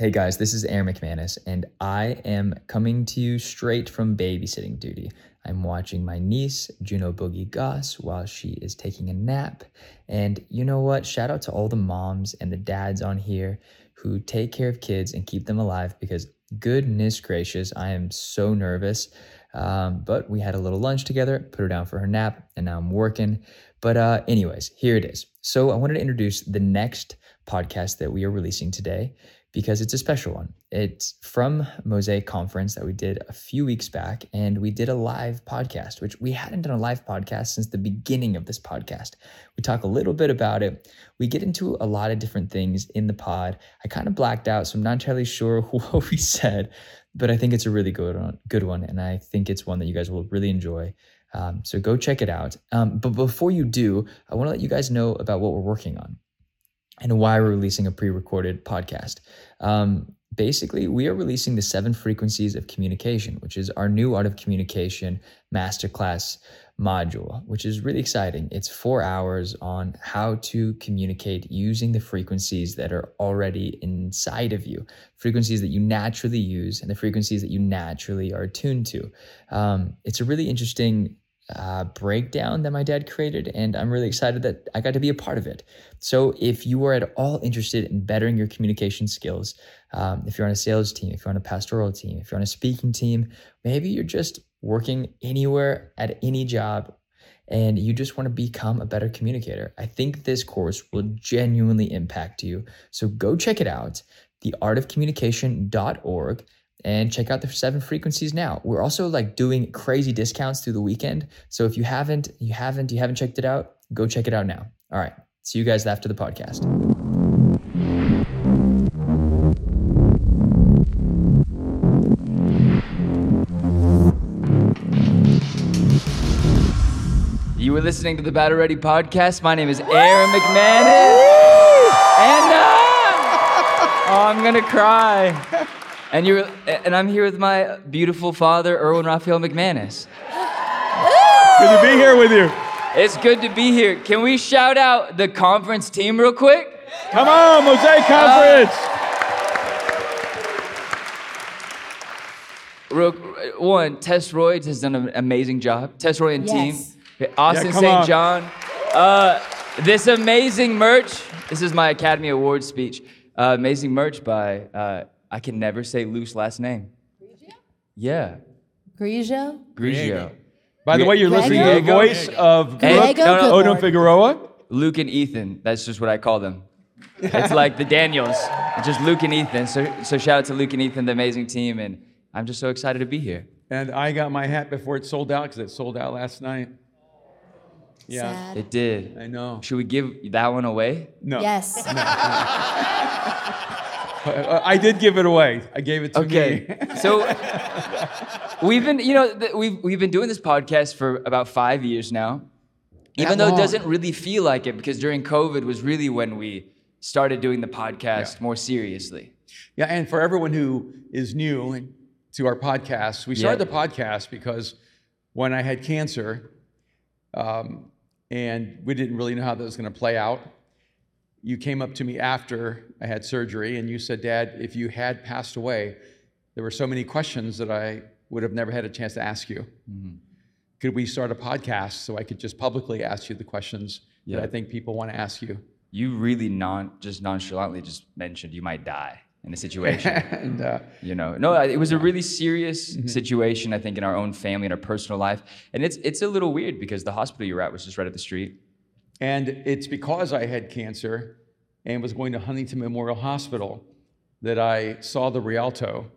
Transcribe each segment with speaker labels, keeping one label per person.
Speaker 1: Hey guys, this is Aaron McManus, and I am coming to you straight from babysitting duty. I'm watching my niece, Juno Boogie Goss, while she is taking a nap. And you know what? Shout out to all the moms and the dads on here who take care of kids and keep them alive because goodness gracious, I am so nervous. Um, but we had a little lunch together, put her down for her nap, and now I'm working. But, uh, anyways, here it is. So, I wanted to introduce the next podcast that we are releasing today because it's a special one. It's from Mosaic Conference that we did a few weeks back, and we did a live podcast, which we hadn't done a live podcast since the beginning of this podcast. We talk a little bit about it. We get into a lot of different things in the pod. I kind of blacked out, so I'm not entirely sure what we said, but I think it's a really good one, good one, and I think it's one that you guys will really enjoy. Um, so go check it out. Um, but before you do, I want to let you guys know about what we're working on and why we're releasing a pre-recorded podcast. Um, basically, we are releasing the seven frequencies of communication, which is our new art of communication masterclass module, which is really exciting. It's four hours on how to communicate using the frequencies that are already inside of you, frequencies that you naturally use, and the frequencies that you naturally are tuned to. Um, it's a really interesting uh, breakdown that my dad created, and I'm really excited that I got to be a part of it. So, if you are at all interested in bettering your communication skills, um, if you're on a sales team, if you're on a pastoral team, if you're on a speaking team, maybe you're just working anywhere at any job and you just want to become a better communicator, I think this course will genuinely impact you. So, go check it out, theartofcommunication.org and check out the seven frequencies now. We're also like doing crazy discounts through the weekend. So if you haven't, you haven't, you haven't checked it out, go check it out now. All right. See you guys after the podcast. You were listening to the Battle Ready podcast. My name is Aaron McManus. And uh, oh, I'm going to cry. And you're and I'm here with my beautiful father, Erwin Raphael McManus.
Speaker 2: Good to be here with you.
Speaker 1: It's good to be here. Can we shout out the conference team real quick?
Speaker 2: Come on, Mosaic Conference.
Speaker 1: Uh, real, one, Tess Royds has done an amazing job. Tess Roy and
Speaker 3: Yes.
Speaker 1: team. Austin
Speaker 2: Yeah,
Speaker 1: St.
Speaker 2: on.
Speaker 1: John. Uh, this amazing merch. This is my Academy Awards speech. Uh, amazing merch by uh, I can never say Luke's last name. Grigio? Yeah,
Speaker 3: Grigio?
Speaker 1: Grigio.
Speaker 2: By the way, you're listening to the voice of
Speaker 1: Hey,
Speaker 2: Brooke
Speaker 3: no, no.
Speaker 2: Odom Figueroa.
Speaker 1: Luke and Ethan. That's just what I call them. It's like the Daniels. It's just Luke and Ethan. So, so shout out to Luke and Ethan, the amazing team, and I'm just so excited to be here.
Speaker 2: And I got my hat before it sold out because it sold out last night. Yeah,
Speaker 3: Sad.
Speaker 1: It did.
Speaker 2: I know.
Speaker 1: Should we give that one away?
Speaker 2: No.
Speaker 3: Yes.
Speaker 2: Uh, I did give it away. I gave it to you.
Speaker 1: Okay.
Speaker 2: me.
Speaker 1: so we've been, you know, th- we've we've been doing this podcast for about five years now, even though it doesn't really feel like it because during COVID was really when we started doing the podcast
Speaker 2: Yeah.
Speaker 1: more seriously.
Speaker 2: Yeah, and for everyone who is new to our podcast, we started
Speaker 1: Yeah.
Speaker 2: the podcast because when I had cancer, um, and we didn't really know how that was going to play out, you came up to me after I had surgery and you said, Dad, if you had passed away, there were so many questions that I would have never had a chance to ask you.
Speaker 1: Mm-hmm.
Speaker 2: Could we start a podcast so I could just publicly ask you the questions
Speaker 1: Yeah.
Speaker 2: that I think people want to ask you?
Speaker 1: You really non just nonchalantly just mentioned you might die in a situation.
Speaker 2: and uh,
Speaker 1: you know no it was a really serious situation i think in our own family and our personal life and it's it's a little weird because the hospital you're at was just right up the street
Speaker 2: And it's because I had cancer and was going to Huntington Memorial Hospital that I saw the Rialto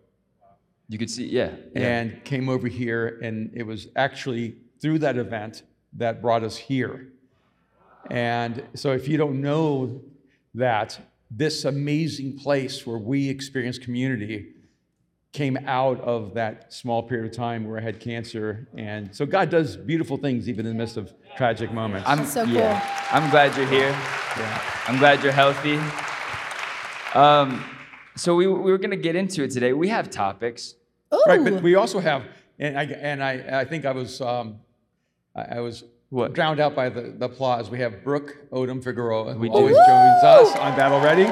Speaker 1: you could see yeah, yeah.
Speaker 2: and came over here. And it was actually through that event that brought us here. And so, if you don't know that, this amazing place where we experience community came out of that small period of time where I had cancer. And so, God does beautiful things even in the midst of tragic moments.
Speaker 1: i'm
Speaker 3: So
Speaker 1: yeah i'm glad you're here i'm glad you're healthy um so we, we were going to get into it today we have topics
Speaker 3: Ooh.
Speaker 2: Right, but we also have, and I, and I, I think I was, um, I, I was
Speaker 1: What?
Speaker 2: drowned out by the, the applause. We have Brooke Odom Figueroa, who
Speaker 1: We do.
Speaker 2: always joins us on Battle Ready.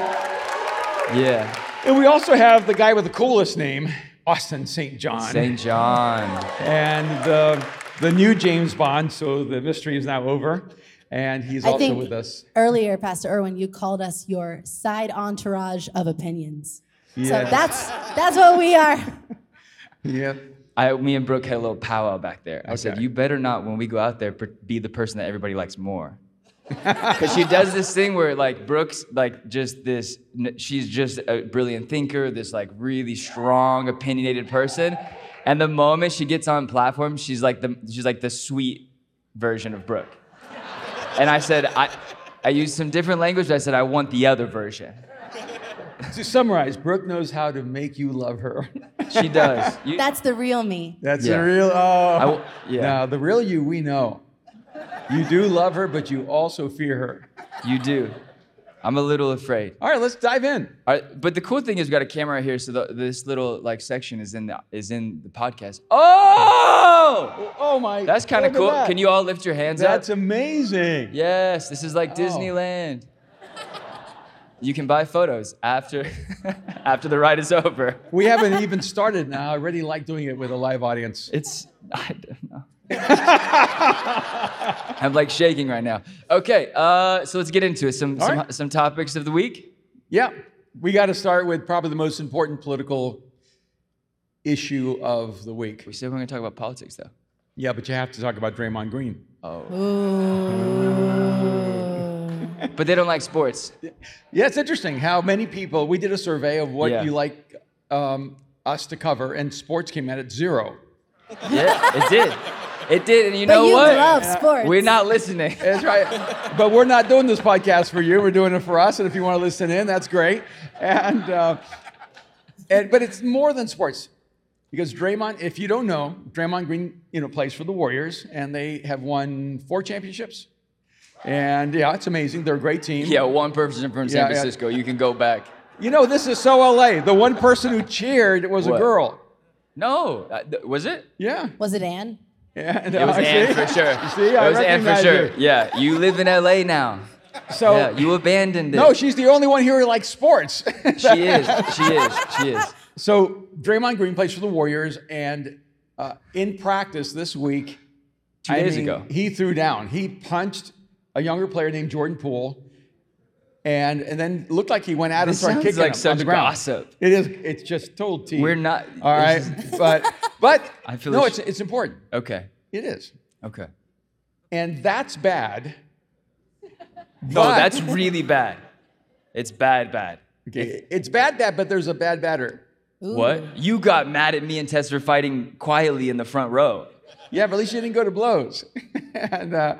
Speaker 1: yeah
Speaker 2: And we also have the guy with the coolest name, Austin St. John.
Speaker 1: St. John.
Speaker 2: And the, the new James Bond, so the mystery is now over. And he's
Speaker 3: I
Speaker 2: also
Speaker 3: think
Speaker 2: with us.
Speaker 3: earlier, Pastor Erwin, you called us your side entourage of opinions. So that's that's what we are.
Speaker 2: Yeah.
Speaker 1: I, me and Brooke had a little powwow back there. I said, "You better not, when we go out there, be the person that everybody likes more." Because she does this thing where, like, Brooks, like just this. She's just a brilliant thinker, this like really strong, opinionated person, and the moment she gets on platform, she's like the she's like the sweet version of Brooke. And I said, I, I used some different language. But I said, I want the other version.
Speaker 2: To summarize, Brooke knows how to make you love her.
Speaker 1: She does. You-
Speaker 3: That's the real me.
Speaker 2: That's
Speaker 1: Yeah.
Speaker 2: the real. Oh,
Speaker 1: w- yeah.
Speaker 2: Now the real you, we know. You do love her, but you also fear her.
Speaker 1: you do. I'm a little afraid.
Speaker 2: All right, let's dive in.
Speaker 1: All right, but the cool thing is we got a camera right here, so the, this little like section is in the is in the podcast. Oh,
Speaker 2: Oh, oh my!
Speaker 1: that's kind of cool.
Speaker 2: that.
Speaker 1: Can you all lift your hands
Speaker 2: That's
Speaker 1: up?
Speaker 2: That's amazing.
Speaker 1: Yes, this is like
Speaker 2: Oh.
Speaker 1: Disneyland. You can buy photos after after the ride is over.
Speaker 2: We haven't even started now. I already like doing it with a live audience.
Speaker 1: It's I don't know. I'm like shaking right now. Okay, uh, so let's get into it. Some some,
Speaker 2: right.
Speaker 1: some topics of the week.
Speaker 2: Yeah, we got to start with probably the most important political issue of the week.
Speaker 1: We said we're gonna talk about politics though.
Speaker 2: Yeah, but you have to talk about Draymond Green.
Speaker 1: Oh, but they don't like sports.
Speaker 2: Yeah, it's interesting how many people. We did a survey of what
Speaker 1: Yeah.
Speaker 2: you like um, us to cover, and sports came in at zero.
Speaker 1: Yeah, it did. It did, and you
Speaker 3: but
Speaker 1: know
Speaker 3: you
Speaker 1: what?
Speaker 3: love sports.
Speaker 1: We're not listening.
Speaker 2: That's right. but we're not doing this podcast for you. We're doing it for us. And if you want to listen in, that's great. And, uh, and but it's more than sports. Because Draymond, if you don't know, Draymond Green, you know, plays for the Warriors, and they have won four championships. And yeah, it's amazing. They're a great team.
Speaker 1: Yeah, one person from San
Speaker 2: Yeah, yeah.
Speaker 1: Francisco. You can go back.
Speaker 2: You know, this is so LA. The one person who cheered was a girl.
Speaker 1: No, uh, th- was it?
Speaker 2: Yeah.
Speaker 3: Was it Anne?
Speaker 2: Yeah. and,
Speaker 1: It was Ann for sure.
Speaker 2: You see, I
Speaker 1: it was Ann for sure.
Speaker 2: you.
Speaker 1: Yeah, you live in LA now.
Speaker 2: So
Speaker 1: yeah, you abandoned it.
Speaker 2: no, she's the only one here who likes sports.
Speaker 1: she is. She is. She is.
Speaker 2: So Draymond Green plays for the Warriors, and uh, in practice this week,
Speaker 1: Two
Speaker 2: I
Speaker 1: days
Speaker 2: mean,
Speaker 1: ago.
Speaker 2: he threw down. He punched a younger player named Jordan Poole, and and then looked like he went out
Speaker 1: This
Speaker 2: and started
Speaker 1: sounds
Speaker 2: kicking
Speaker 1: like
Speaker 2: him on the ground.
Speaker 1: gossip.
Speaker 2: It is. It's just total tea.
Speaker 1: We're not.
Speaker 2: All right, but but
Speaker 1: I feel
Speaker 2: no,
Speaker 1: it's-
Speaker 2: it's it's important.
Speaker 1: Okay.
Speaker 2: It is,
Speaker 1: Okay.
Speaker 2: and that's bad.
Speaker 1: No,
Speaker 2: But-
Speaker 1: that's really bad. It's bad, bad.
Speaker 2: okay. It's bad, bad, but there's a bad batter.
Speaker 3: Ooh.
Speaker 1: What? You got mad at me and Tess for fighting quietly in the front row.
Speaker 2: Yeah, but at least you didn't go to blows, and uh,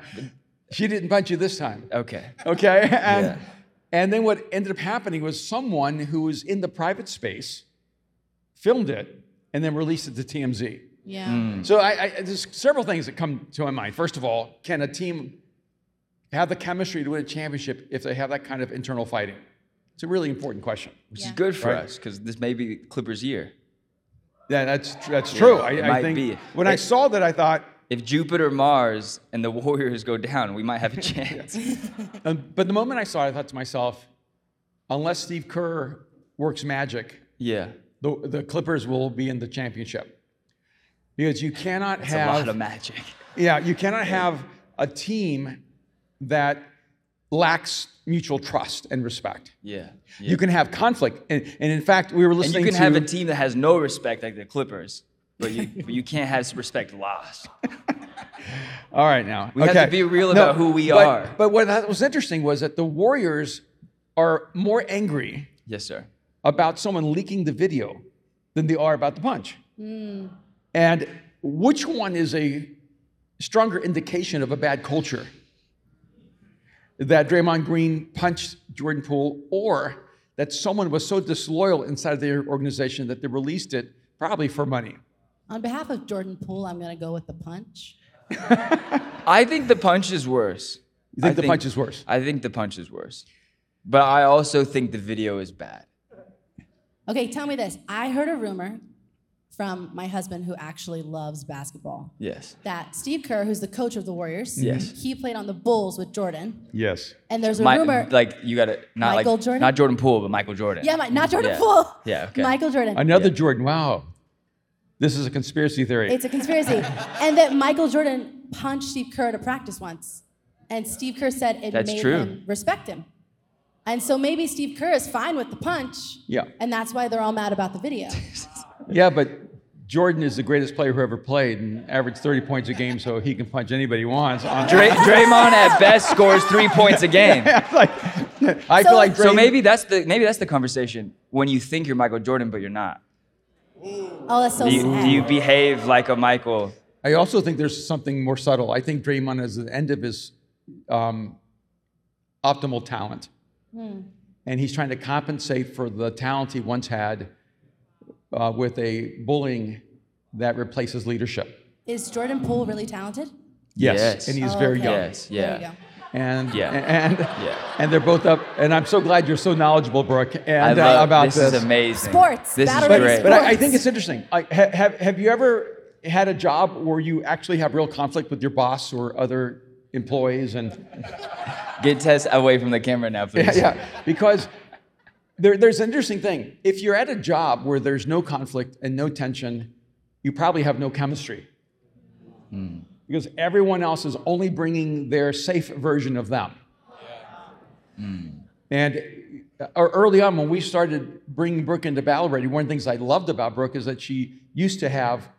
Speaker 2: she didn't punch you this time.
Speaker 1: Okay.
Speaker 2: Okay. And,
Speaker 1: Yeah.
Speaker 2: And then what ended up happening was someone who was in the private space filmed it and then released it to TMZ.
Speaker 3: Yeah.
Speaker 1: Hmm.
Speaker 2: So I, I, there's several things that come to my mind. First of all, can a team have the chemistry to win a championship if they have that kind of internal fighting? It's a really important question.
Speaker 1: Which
Speaker 3: Yeah.
Speaker 1: is good for
Speaker 2: Right.
Speaker 1: us because this may be Clippers' year.
Speaker 2: Yeah, that's that's true. I,
Speaker 1: it
Speaker 2: I
Speaker 1: might
Speaker 2: think
Speaker 1: be.
Speaker 2: when I saw that, I thought,
Speaker 1: If Jupiter, Mars, and the Warriors go down, we might have a chance.
Speaker 2: um, but the moment I saw it, I thought to myself, unless Steve Kerr works magic,
Speaker 1: yeah.
Speaker 2: the, the Clippers will be in the championship. Because you cannot
Speaker 1: a
Speaker 2: have
Speaker 1: lot of magic.
Speaker 2: yeah, you cannot have a team that lacks mutual trust and respect.
Speaker 1: Yeah. yeah.
Speaker 2: You can have conflict, and, and in fact, we were listening and
Speaker 1: you can
Speaker 2: to
Speaker 1: have a team that has no respect like the Clippers, but you, but you can't have respect lost.
Speaker 2: All right, now
Speaker 1: We have to be real about who we
Speaker 2: but-
Speaker 1: are.
Speaker 2: But what that was interesting was that the Warriors are more angry
Speaker 1: Yes, sir.
Speaker 2: about someone leaking the video than they are about the punch. Hmm. And which one is a stronger indication of a bad culture? That Draymond Green punched Jordan Poole, or that someone was so disloyal inside their organization that they released it probably for money?
Speaker 3: On behalf of Jordan Poole, I'm going to go with the punch.
Speaker 1: I think the punch is worse.
Speaker 2: You think
Speaker 1: I
Speaker 2: the punch is worse?
Speaker 1: I think the punch is worse. But I also think the video is bad.
Speaker 3: Okay, tell me this. I heard a rumor from my husband who actually loves basketball.
Speaker 1: Yes.
Speaker 3: That Steve Kerr, who's the coach of the Warriors,
Speaker 1: Yes.
Speaker 3: he played on the Bulls with Jordan.
Speaker 2: Yes.
Speaker 3: And there's a
Speaker 1: My,
Speaker 3: rumor.
Speaker 1: like you got to not
Speaker 3: Michael
Speaker 1: like
Speaker 3: Jordan?
Speaker 1: not Jordan Poole, but Michael Jordan.
Speaker 3: yeah, my, not Jordan
Speaker 1: Yeah.
Speaker 3: Poole.
Speaker 1: Yeah, okay.
Speaker 3: Michael Jordan.
Speaker 2: Another Jordan. Wow. This is a conspiracy theory.
Speaker 3: It's a conspiracy. and that Michael Jordan punched Steve Kerr at a practice once. And Steve Kerr said it
Speaker 1: That's
Speaker 3: made
Speaker 1: true.
Speaker 3: him respect him. And so maybe Steve Kerr is fine with the punch.
Speaker 2: Yeah.
Speaker 3: And that's why they're all mad about the video.
Speaker 2: yeah, but Jordan is the greatest player who ever played and averaged 30 points a game, so he can punch anybody he wants. On,
Speaker 1: Dray- Draymond at best scores three points a game.
Speaker 2: like, I
Speaker 3: So-
Speaker 2: feel like
Speaker 1: So maybe that's the maybe that's the conversation when you think you're Michael Jordan, but you're not.
Speaker 3: Oh, that's so
Speaker 1: Do you,
Speaker 3: sad.
Speaker 1: do you behave like a Michael?
Speaker 2: I also think there's something more subtle. I think Draymond is at the end of his um, optimal talent. And he's trying to compensate for the talent he once had uh, with a bullying that replaces leadership.
Speaker 3: Is Jordan Poole really talented?
Speaker 2: Yes.
Speaker 1: Yes.
Speaker 2: And he's
Speaker 3: Oh,
Speaker 2: very
Speaker 3: okay.
Speaker 2: young.
Speaker 1: Yes,
Speaker 3: There you
Speaker 1: yeah.
Speaker 3: Go.
Speaker 2: And,
Speaker 1: Yeah.
Speaker 2: and,
Speaker 1: Yeah.
Speaker 2: and they're both up. And I'm so glad you're so knowledgeable, Brooke,
Speaker 1: I
Speaker 2: and uh, about
Speaker 1: this,
Speaker 2: this.
Speaker 1: is amazing.
Speaker 3: Sports,
Speaker 1: This is
Speaker 3: battle
Speaker 2: But,
Speaker 1: great.
Speaker 2: but I, I think it's interesting. Like, ha, have, have you ever had a job where you actually have real conflict with your boss or other employees? And
Speaker 1: Get Tess away from the camera now, please.
Speaker 2: yeah, yeah. because there, there's an interesting thing. If you're at a job where there's no conflict and no tension, you probably have no chemistry. Because everyone else is only bringing their safe version of them. And uh, early on, when we started bringing Brooke into Battle Ready, one of the things I loved about Brooke is that she used to have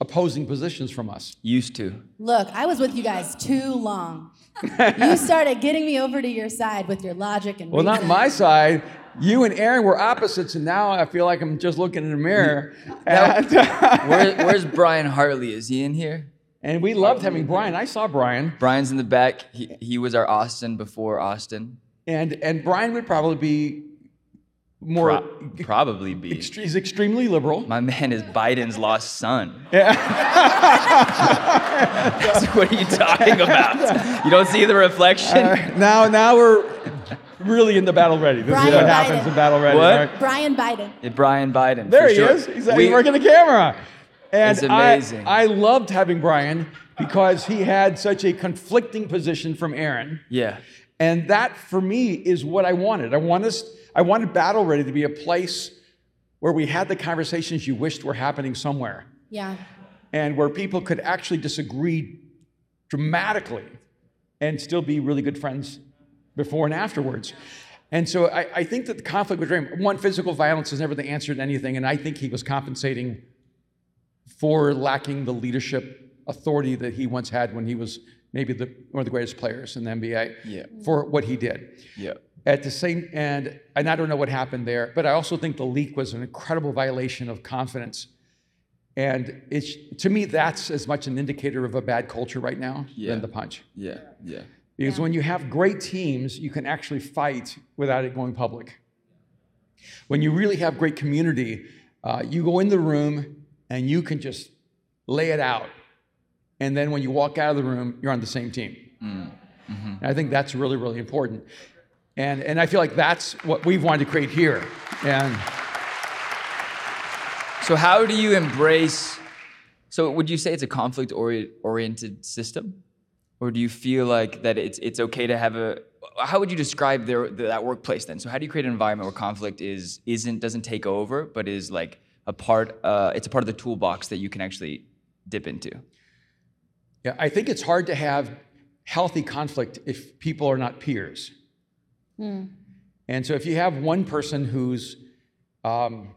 Speaker 2: opposing positions from us.
Speaker 1: Used to.
Speaker 3: Look, I was with you guys too long. you started getting me over to your side with your logic and
Speaker 2: Well, not my side. You and Aaron were opposites, and now I feel like I'm just looking in the mirror. And,
Speaker 1: Where, where's Brian Hartley? Is he in here?
Speaker 2: And we loved having Brian. I saw Brian,
Speaker 1: Brian's in the back. He, he was our Austin before Austin.
Speaker 2: and and Brian would probably be more.
Speaker 1: Pro- probably be.
Speaker 2: ext- He's extremely liberal.
Speaker 1: My man is Biden's lost son. Yeah. what are you talking about? You don't see the reflection?
Speaker 2: Uh, now, now we're really in the battle ready. This
Speaker 3: Brian
Speaker 2: is what
Speaker 3: Biden.
Speaker 2: happens in battle ready.
Speaker 1: What?
Speaker 2: right?
Speaker 3: Brian Biden.
Speaker 1: Yeah, Brian Biden.
Speaker 2: There he
Speaker 1: sure.
Speaker 2: is. He's,
Speaker 1: We-
Speaker 2: he's working the camera. And
Speaker 1: It's amazing.
Speaker 2: I, I loved having Brian because he had such a conflicting position from Aaron.
Speaker 1: Yeah.
Speaker 2: And that for me is what I wanted. I want us, I wanted Battle Ready to be a place where we had the conversations you wished were happening somewhere
Speaker 3: Yeah.
Speaker 2: and where people could actually disagree dramatically and still be really good friends before and afterwards. And so I, I think that the conflict with Draymond, one, physical violence is never the answer to anything, and I think he was compensating for lacking the leadership authority that he once had when he was maybe the, one of the greatest players in the NBA
Speaker 1: Yeah.
Speaker 2: for what he did.
Speaker 1: Yeah.
Speaker 2: At the same, and, and I don't know what happened there, but I also think the leak was an incredible violation of confidence. And it's, to me, that's as much an indicator of a bad culture right now
Speaker 1: Yeah.
Speaker 2: than the punch.
Speaker 1: Yeah. Yeah.
Speaker 2: Because when you have great teams, you can actually fight without it going public. When you really have great community, uh, you go in the room and you can just lay it out. And then when you walk out of the room, you're on the same team. And I think that's really, really important. And, and I feel like that's what we've wanted to create here. And
Speaker 1: So how do you embrace? So would you say it's a conflict ori- oriented system, or do you feel like that it's it's okay to have a? How would you describe their, that workplace then? So how do you create an environment where conflict is isn't doesn't take over, but is like a part? Uh, it's a part of the toolbox that you can actually dip into.
Speaker 2: yeah, I think it's hard to have healthy conflict if people are not peers. And so if you have one person who's um,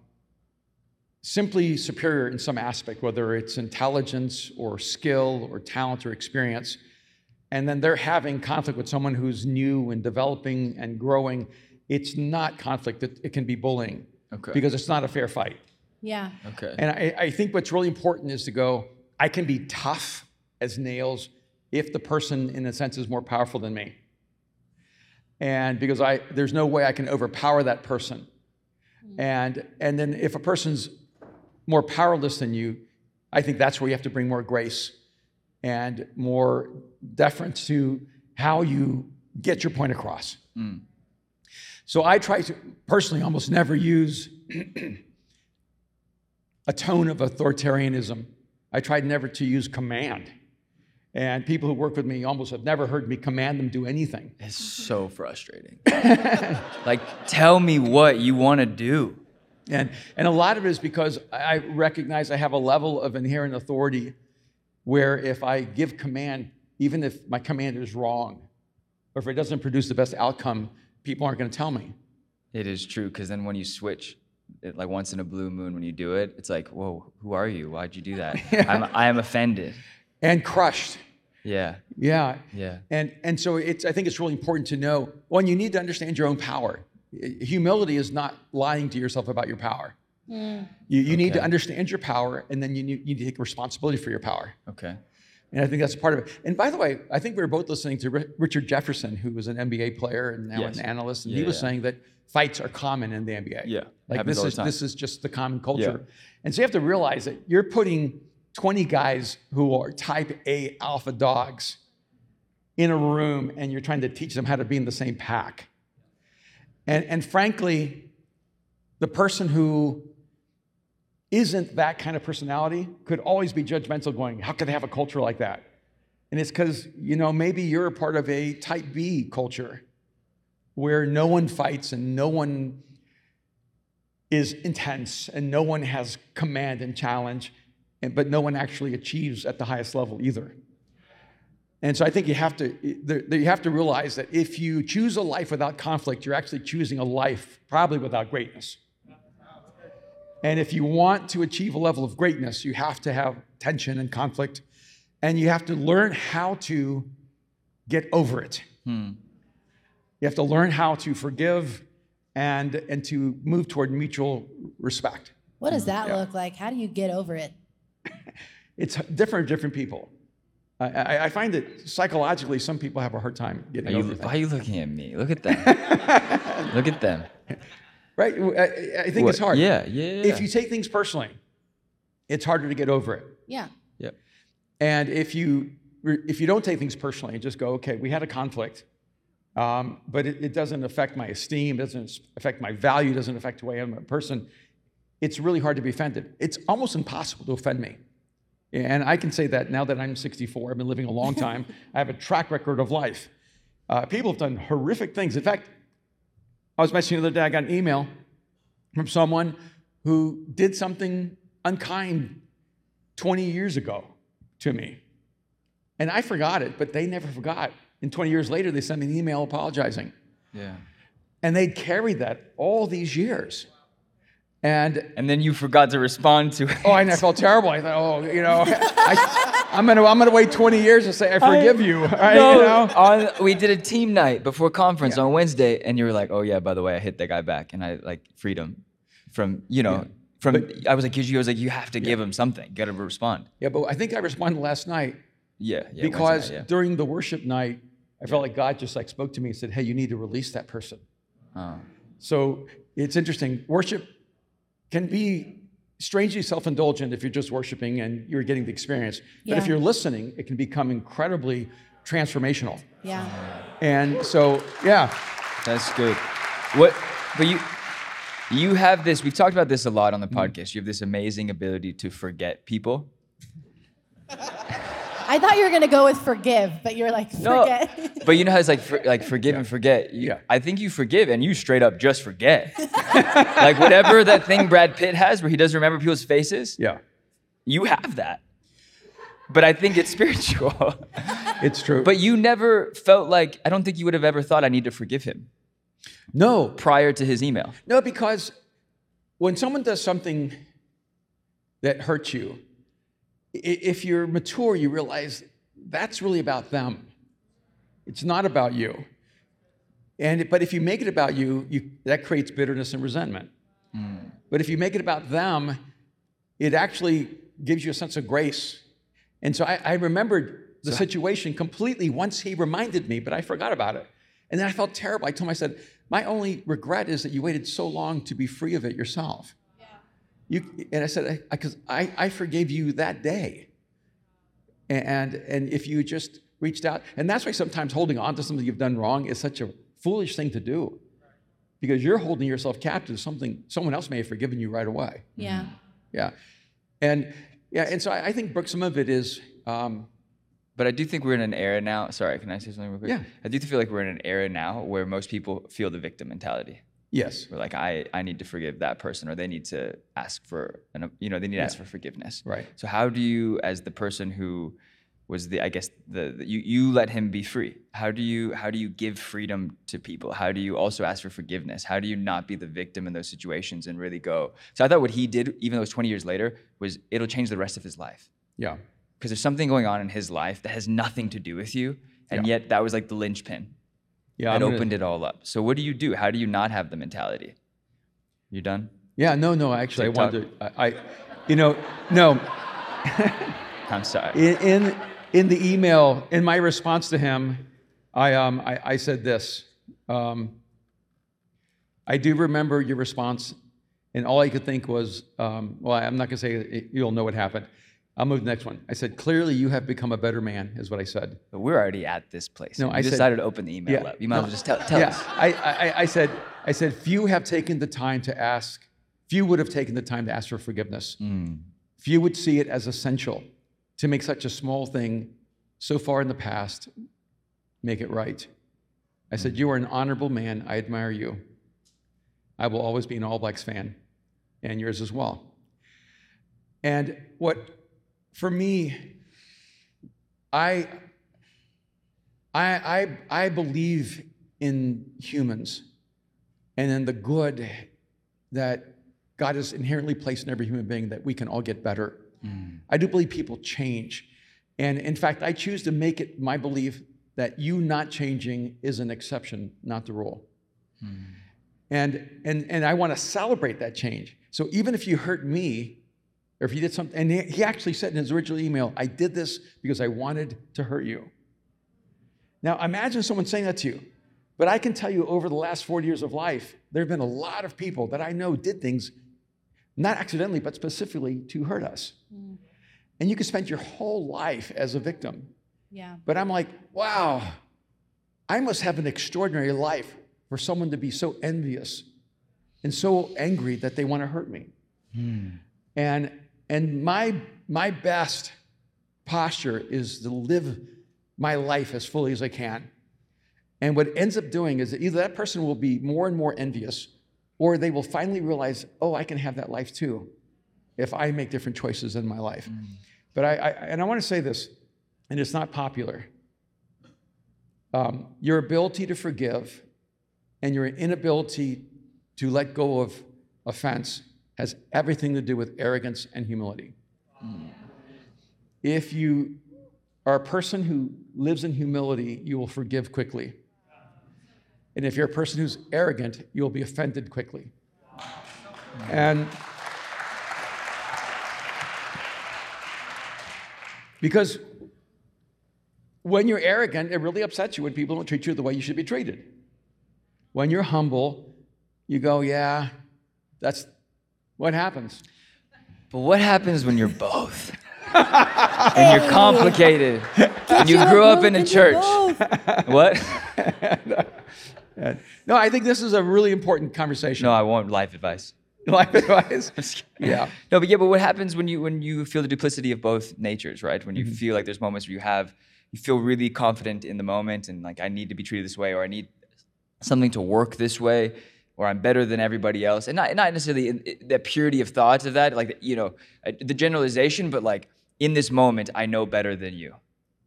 Speaker 2: simply superior in some aspect, whether it's intelligence or skill or talent or experience, and then they're having conflict with someone who's new and developing and growing, it's not conflict, it, it can be bullying
Speaker 1: Okay.
Speaker 2: because it's not a fair fight.
Speaker 3: Yeah.
Speaker 1: Okay.
Speaker 2: And I, I think what's really important is to go, I can be tough as nails if the person, in a sense, is more powerful than me. And because I, there's no way I can overpower that person. Mm. And, and then if a person's more powerless than you, I think that's where you have to bring more grace and more deference to how you get your point across. Mm. So I try to personally almost never use a tone of authoritarianism. I tried never to use command. And people who work with me almost have never heard me command them do anything.
Speaker 1: It's so frustrating. like, tell me what you want to do.
Speaker 2: And, and a lot of it is because I recognize I have a level of inherent authority where if I give command, even if my command is wrong, or if it doesn't produce the best outcome, people aren't going to tell me.
Speaker 1: It is true, because then when you switch, it, like once in a blue moon, when you do it, it's like, whoa, who are you? Why'd you do that? I'm, I am offended.
Speaker 2: And crushed.
Speaker 1: Yeah,
Speaker 2: Yeah.
Speaker 1: yeah.
Speaker 2: And, and so it's, I think it's really important to know one, you need to understand your own power. Humility is not lying to yourself about your power. Mm. You, you need to understand your power, and then you need, you need to take responsibility for your power.
Speaker 1: Okay.
Speaker 2: And I think that's part of it. And by the way, I think we were both listening to Ri- Richard Jefferson, who was an NBA player and now
Speaker 1: Yes.
Speaker 2: an analyst, and
Speaker 1: Yeah,
Speaker 2: he was
Speaker 1: yeah.
Speaker 2: saying that fights are common in the NBA.
Speaker 1: Yeah,
Speaker 2: like this is this is just the common culture. And so you have to realize that you're putting 20 guys who are type A alpha dogs in a room, and you're trying to teach them how to be in the same pack. And and frankly, the person who isn't that kind of personality could always be judgmental, going, How could they have a culture like that? And it's because, you know, maybe you're a part of a type B culture where no one fights and no one is intense and no one has command and challenge, and, but no one actually achieves at the highest level either. And so I think you have to you have to realize that if you choose a life without conflict, you're actually choosing a life probably without greatness. And if you want to achieve a level of greatness, you have to have tension and conflict, and you have to learn how to get over it. Hmm. You have to learn how to forgive and, and to move toward mutual respect.
Speaker 3: What does that look like? How do you get over it?
Speaker 2: It's different for different people. I, I, I find that psychologically, some people have a hard time
Speaker 1: Are
Speaker 2: getting
Speaker 1: you,
Speaker 2: over
Speaker 1: why are you looking at me? Look at them. Look at them.
Speaker 2: Right? I, I think
Speaker 1: What-
Speaker 2: it's hard.
Speaker 1: Yeah, yeah, yeah.
Speaker 2: If you take things personally, it's harder to get over it.
Speaker 3: Yeah.
Speaker 1: Yep.
Speaker 2: And if you if you don't take things personally and just go, okay, we had a conflict, um, but it, it doesn't affect my esteem, doesn't affect my value, doesn't affect the way I'm a person, it's really hard to be offended. It's almost impossible to offend me. And I can say that now that I'm 64, I've been living a long time, I have a track record of life. Uh, people have done horrific things. In fact, I was mentioning the other day, I got an email from someone who did something unkind 20 years ago to me. And I forgot it, but they never forgot. And 20 years later, they sent me an email apologizing.
Speaker 1: Yeah.
Speaker 2: And they'd carried that all these years. And
Speaker 1: And then you forgot to respond to it.
Speaker 2: oh, and I felt terrible. I thought, oh, you know, I, I'm gonna I'm gonna wait 20 years to say I forgive you. Right?
Speaker 1: No,
Speaker 2: You know?
Speaker 1: on, we did a team night before conference on Wednesday, and you were like, "Oh yeah, by the way, I hit that guy back, and I like freed him from you know from." I was like, "Cause you was like, you have to give him something. You got to respond."
Speaker 2: Yeah, but I think I responded last night
Speaker 1: Yeah, yeah.
Speaker 2: Because
Speaker 1: night, yeah.
Speaker 2: during the worship night, I felt like God just like spoke to me and said, "Hey, you need to release that person."
Speaker 1: Oh.
Speaker 2: So it's interesting. Worship can be strangely self-indulgent if you're just worshiping and you're getting the experience. But if you're listening, it can become incredibly transformational.
Speaker 3: Yeah.
Speaker 2: And so, yeah,
Speaker 1: That's good. What? But you, you have this. We've talked about this a lot on the mm-hmm. podcast. You have this amazing ability to forget people.
Speaker 3: I thought you were gonna go with forgive, but you're like
Speaker 1: No,
Speaker 3: forget.
Speaker 1: but you know how it's like for, like forgive and forget. You-
Speaker 2: Yeah.
Speaker 1: I think you forgive and you straight up just forget. like whatever that thing Brad Pitt has where he doesn't remember people's faces.
Speaker 2: yeah,
Speaker 1: You have that. But I think it's spiritual.
Speaker 2: it's true.
Speaker 1: but you never felt like I don't think you would have ever thought I need to forgive him
Speaker 2: no,
Speaker 1: prior to his email.
Speaker 2: no, because when someone does something that hurts you, i- if you're mature, you realize that's really about them. It's not about you. And but if you make it about you, you that creates bitterness and resentment. Hmm. But if you make it about them, it actually gives you a sense of grace. And so I, I remembered the situation completely once he reminded me, but I forgot about it. And then I felt terrible. I told him, I said, my only regret is that you waited so long to be free of it yourself. You, and I said, because I, I forgave you that day. And, and if you just reached out, and that's why sometimes holding on to something you've done wrong is such a foolish thing to do because you're holding yourself captive to something someone else may have forgiven you right away.
Speaker 3: yeah.
Speaker 2: Yeah. And yeah, and so I, I think Brooke, some of it is. Um,
Speaker 1: But I do think we're in an era now. Sorry, can I say something real quick?
Speaker 2: Yeah.
Speaker 1: I do feel like we're in an era now where most people feel the victim mentality.
Speaker 2: Yes.
Speaker 1: We're like, I, I need to forgive that person, or they need to ask for, an, you know, they need to ask for forgiveness.
Speaker 2: Right.
Speaker 1: So how do you, as the person who was the, I guess the, the you you let him be free. How do you how do you give freedom to people? How do you also ask for forgiveness? How do you not be the victim in those situations and really go? So I thought what he did, even though it was 20 years later, was it'll change the rest of his life
Speaker 2: Yeah.
Speaker 1: because there's something going on in his life that has nothing to do with you, and yet that was like the linchpin
Speaker 2: Yeah.
Speaker 1: that opened it all up. So what do you do? How do you not have the mentality? You done?
Speaker 2: Yeah. No. No. Actually, I wanted to. I, I you know, no.
Speaker 1: I'm sorry.
Speaker 2: In, in in the email, in my response to him, I um I, I said this. Um, I do remember your response, and all I could think was, um, well, I'm not gonna say it, you'll know what happened. I'll move to the next one. I said, clearly you have become a better man, is what I said.
Speaker 1: But we're already at this place.
Speaker 2: No,
Speaker 1: you
Speaker 2: I said-
Speaker 1: decided to open the email
Speaker 2: Yeah,
Speaker 1: up. You might as well just tell, tell
Speaker 2: yeah,
Speaker 1: us.
Speaker 2: I, I, I said, I said, few have taken the time to ask. Few would have taken the time to ask for forgiveness. Mm. Few would see it as essential to make such a small thing so far in the past make it right. I said, mm. you are an honorable man. I admire you. I will always be an All Blacks fan, and yours as well. And what, for me, I, I, I, I believe in humans and in the good that God has inherently placed in every human being that we can all get better. Mm. I do believe people change. And in fact, I choose to make it my belief that you not changing is an exception, not the rule. Mm. And, and, and I want to celebrate that change. So even if you hurt me, or if you did something, and he he actually said in his original email, I did this because I wanted to hurt you. Now imagine someone saying that to you. But I can tell you over the last 40 years of life, there have been a lot of people that I know did things, not accidentally, but specifically to hurt us. Mm. And you can spend your whole life as a victim.
Speaker 3: Yeah.
Speaker 2: But I'm like, wow, I must have an extraordinary life for someone to be so envious and so angry that they want to hurt me. Hmm. And and my my best posture is to live my life as fully as I can. And what ends up doing is that either that person will be more and more envious, or they will finally realize, oh, I can have that life too, if I make different choices in my life. But I, I and I want to say this, and it's not popular. Um, your ability to forgive and your inability to let go of offense has everything to do with arrogance and humility. If you are a person who lives in humility, you will forgive quickly. And if you're a person who's arrogant, you'll be offended quickly. And because when you're arrogant, it really upsets you when people don't treat you the way you should be treated. When you're humble, you go, yeah, that's what happens.
Speaker 1: But what happens when you're both? and you're complicated. and you grew up in a church. What?
Speaker 2: No, I think this is a really important conversation.
Speaker 1: No, I want life advice.
Speaker 2: Life advice. Yeah.
Speaker 1: No, but yeah, but what happens when you when you feel the duplicity of both natures, right? When you mm-hmm. feel like there's moments where you have you feel really confident in the moment and like I need to be treated this way or I need something to work this way or I'm better than everybody else. And not not necessarily the purity of thoughts of that, like you know, uh, the generalization, but like in this moment I know better than you.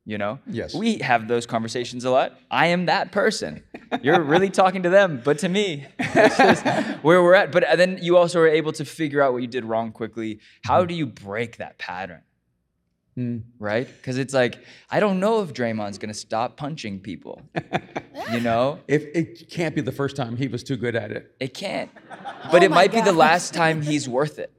Speaker 1: You know?
Speaker 2: Yes.
Speaker 1: We have those conversations a lot. I am that person. You're really talking to them, but to me, it's just where we're at. But then you also are able to figure out what you did wrong quickly. How do you break that pattern? Right? Because it's like, I don't know if Draymond's gonna stop punching people. you know?
Speaker 2: If it can't be the first time he was too good at it.
Speaker 1: It can't. But it
Speaker 3: my
Speaker 1: might be the last time he's worth it.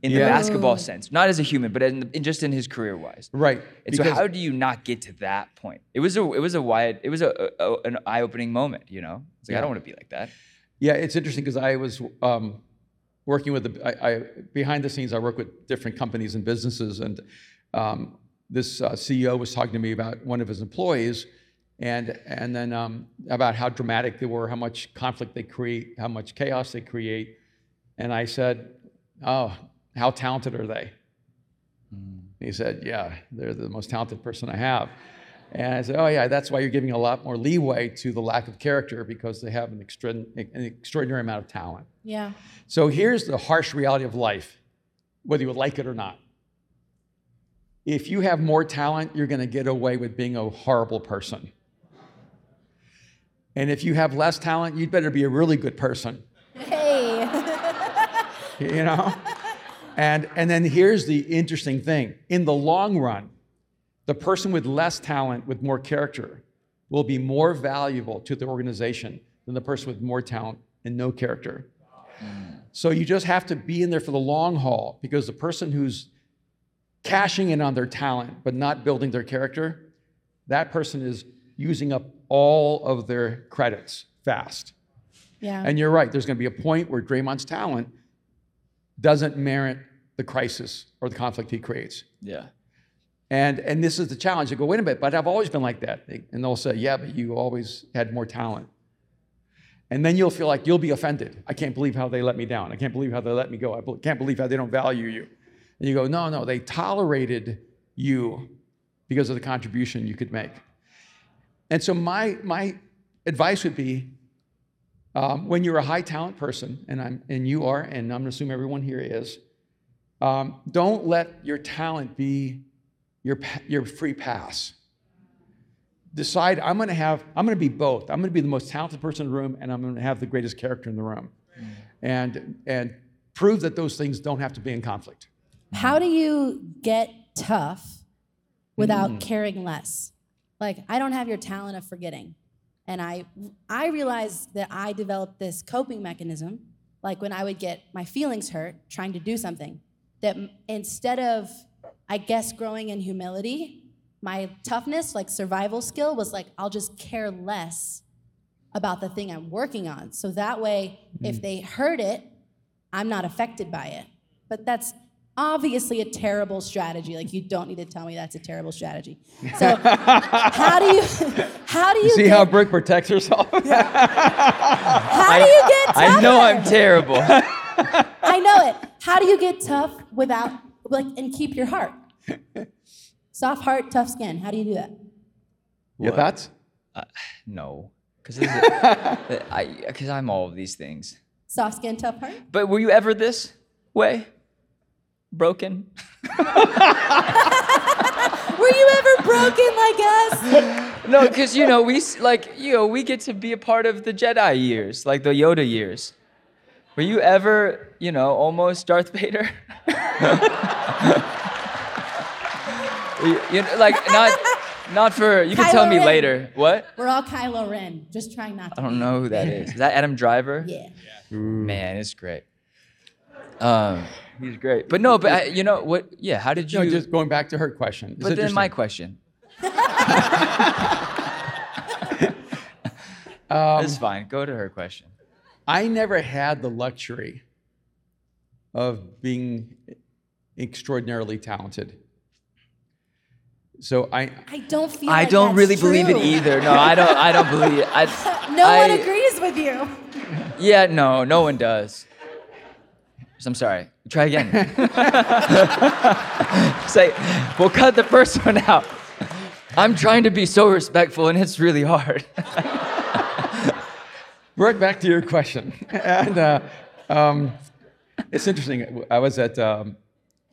Speaker 1: In the basketball sense, not as a human, but in, in just in his career wise.
Speaker 2: Right.
Speaker 1: And so, how do you not get to that point? It was a, it was a wide, it was a, a an eye opening moment. You know, it's like I don't want to be like that.
Speaker 2: Yeah, it's interesting because I was um, working with the I, I, behind the scenes. I work with different companies and businesses, and um, this uh, CEO was talking to me about one of his employees, and and then um, about how dramatic they were, how much conflict they create, how much chaos they create, and I said, "Oh, how talented are they? And he said, Yeah, they're the most talented person I have. And I said, Oh, yeah, that's why you're giving a lot more leeway to the lack of character because they have an, extra, an extraordinary amount of talent.
Speaker 3: Yeah.
Speaker 2: So here's the harsh reality of life, whether you like it or not. If you have more talent, you're going to get away with being a horrible person. And if you have less talent, you'd better be a really good person,
Speaker 3: Hey.
Speaker 2: you know? And, and then here's the interesting thing in the long run, the person with less talent, with more character, will be more valuable to the organization than the person with more talent and no character. So you just have to be in there for the long haul because the person who's cashing in on their talent but not building their character, that person is using up all of their credits fast.
Speaker 3: yeah.
Speaker 2: And you're right, there's going to be a point where Draymond's talent doesn't merit the crisis or the conflict he creates.
Speaker 1: Yeah.
Speaker 2: And, and this is the challenge. You go, wait a minute, but I've always been like that. And they'll say, yeah, but you always had more talent. And then you'll feel like you'll be offended. I can't believe how they let me down. I can't believe how they let me go. I can't believe how they don't value you. And you go, no, no, they tolerated you because of the contribution you could make. And so my, my advice would be um, when you're a high talent person, and, I'm, and you are, and I'm going to assume everyone here is, um, don't let your talent be your, your free pass. Decide, I'm going to have, I'm going to be both. I'm going to be the most talented person in the room, and I'm going to have the greatest character in the room. And, and prove that those things don't have to be in conflict.
Speaker 3: How do you get tough without
Speaker 2: Mm.
Speaker 3: caring less? Like I don't have your talent of forgetting. And I I realized that I developed this coping mechanism like when I would get my feelings hurt trying to do something that instead of I guess growing in humility, my toughness like survival skill was like I'll just care less about the thing I'm working on. So that way if mm. they hurt it, I'm not affected by it. But that's obviously a terrible strategy. Like you don't need to tell me that's a terrible strategy. So how do you how do you,
Speaker 2: See
Speaker 3: get,
Speaker 2: how Brooke protects herself?
Speaker 3: how do you get tougher?
Speaker 1: I know I'm terrible.
Speaker 3: I know it. How do you get tough without like and keep your heart? Soft heart, tough skin. How do you do that?
Speaker 2: Your thoughts?
Speaker 1: Uh, no. Because uh, I, because I'm all of these things.
Speaker 3: Soft skin, tough heart?
Speaker 1: But were you ever this way? Broken?
Speaker 3: Were you ever broken like us?
Speaker 1: No, because you know we s- like you know we get to be a part of the Jedi years, like the Yoda years. Were you ever, you know, almost Darth Vader? You, you know, like not, not for. You can tell
Speaker 3: Kylo
Speaker 1: me
Speaker 3: Ren.
Speaker 1: later. What?
Speaker 3: We're all Kylo Ren. Just trying not to.
Speaker 1: I don't know who that is. Is that Adam Driver?
Speaker 3: Yeah.
Speaker 1: Man, it's great. Um, he's great. But no, but I, you know what? Yeah. How did you?
Speaker 2: No, just going back to her question. It's
Speaker 1: but then my question.
Speaker 2: Um,
Speaker 1: it's fine. Go to her question.
Speaker 2: I never had the luxury of being extraordinarily talented. So I,
Speaker 3: I don't feel
Speaker 1: I
Speaker 3: like
Speaker 1: don't
Speaker 3: that's
Speaker 1: really believe it either. No, I don't. I don't believe it. I,
Speaker 3: No
Speaker 1: I-
Speaker 3: one agrees with you.
Speaker 1: Yeah, no, no one does. So I'm sorry. Try again. Say, we'll cut the first one out. I'm trying to be so respectful, and it's really hard.
Speaker 2: Brooke, back to your question. and uh, um, it's interesting. I was at, um,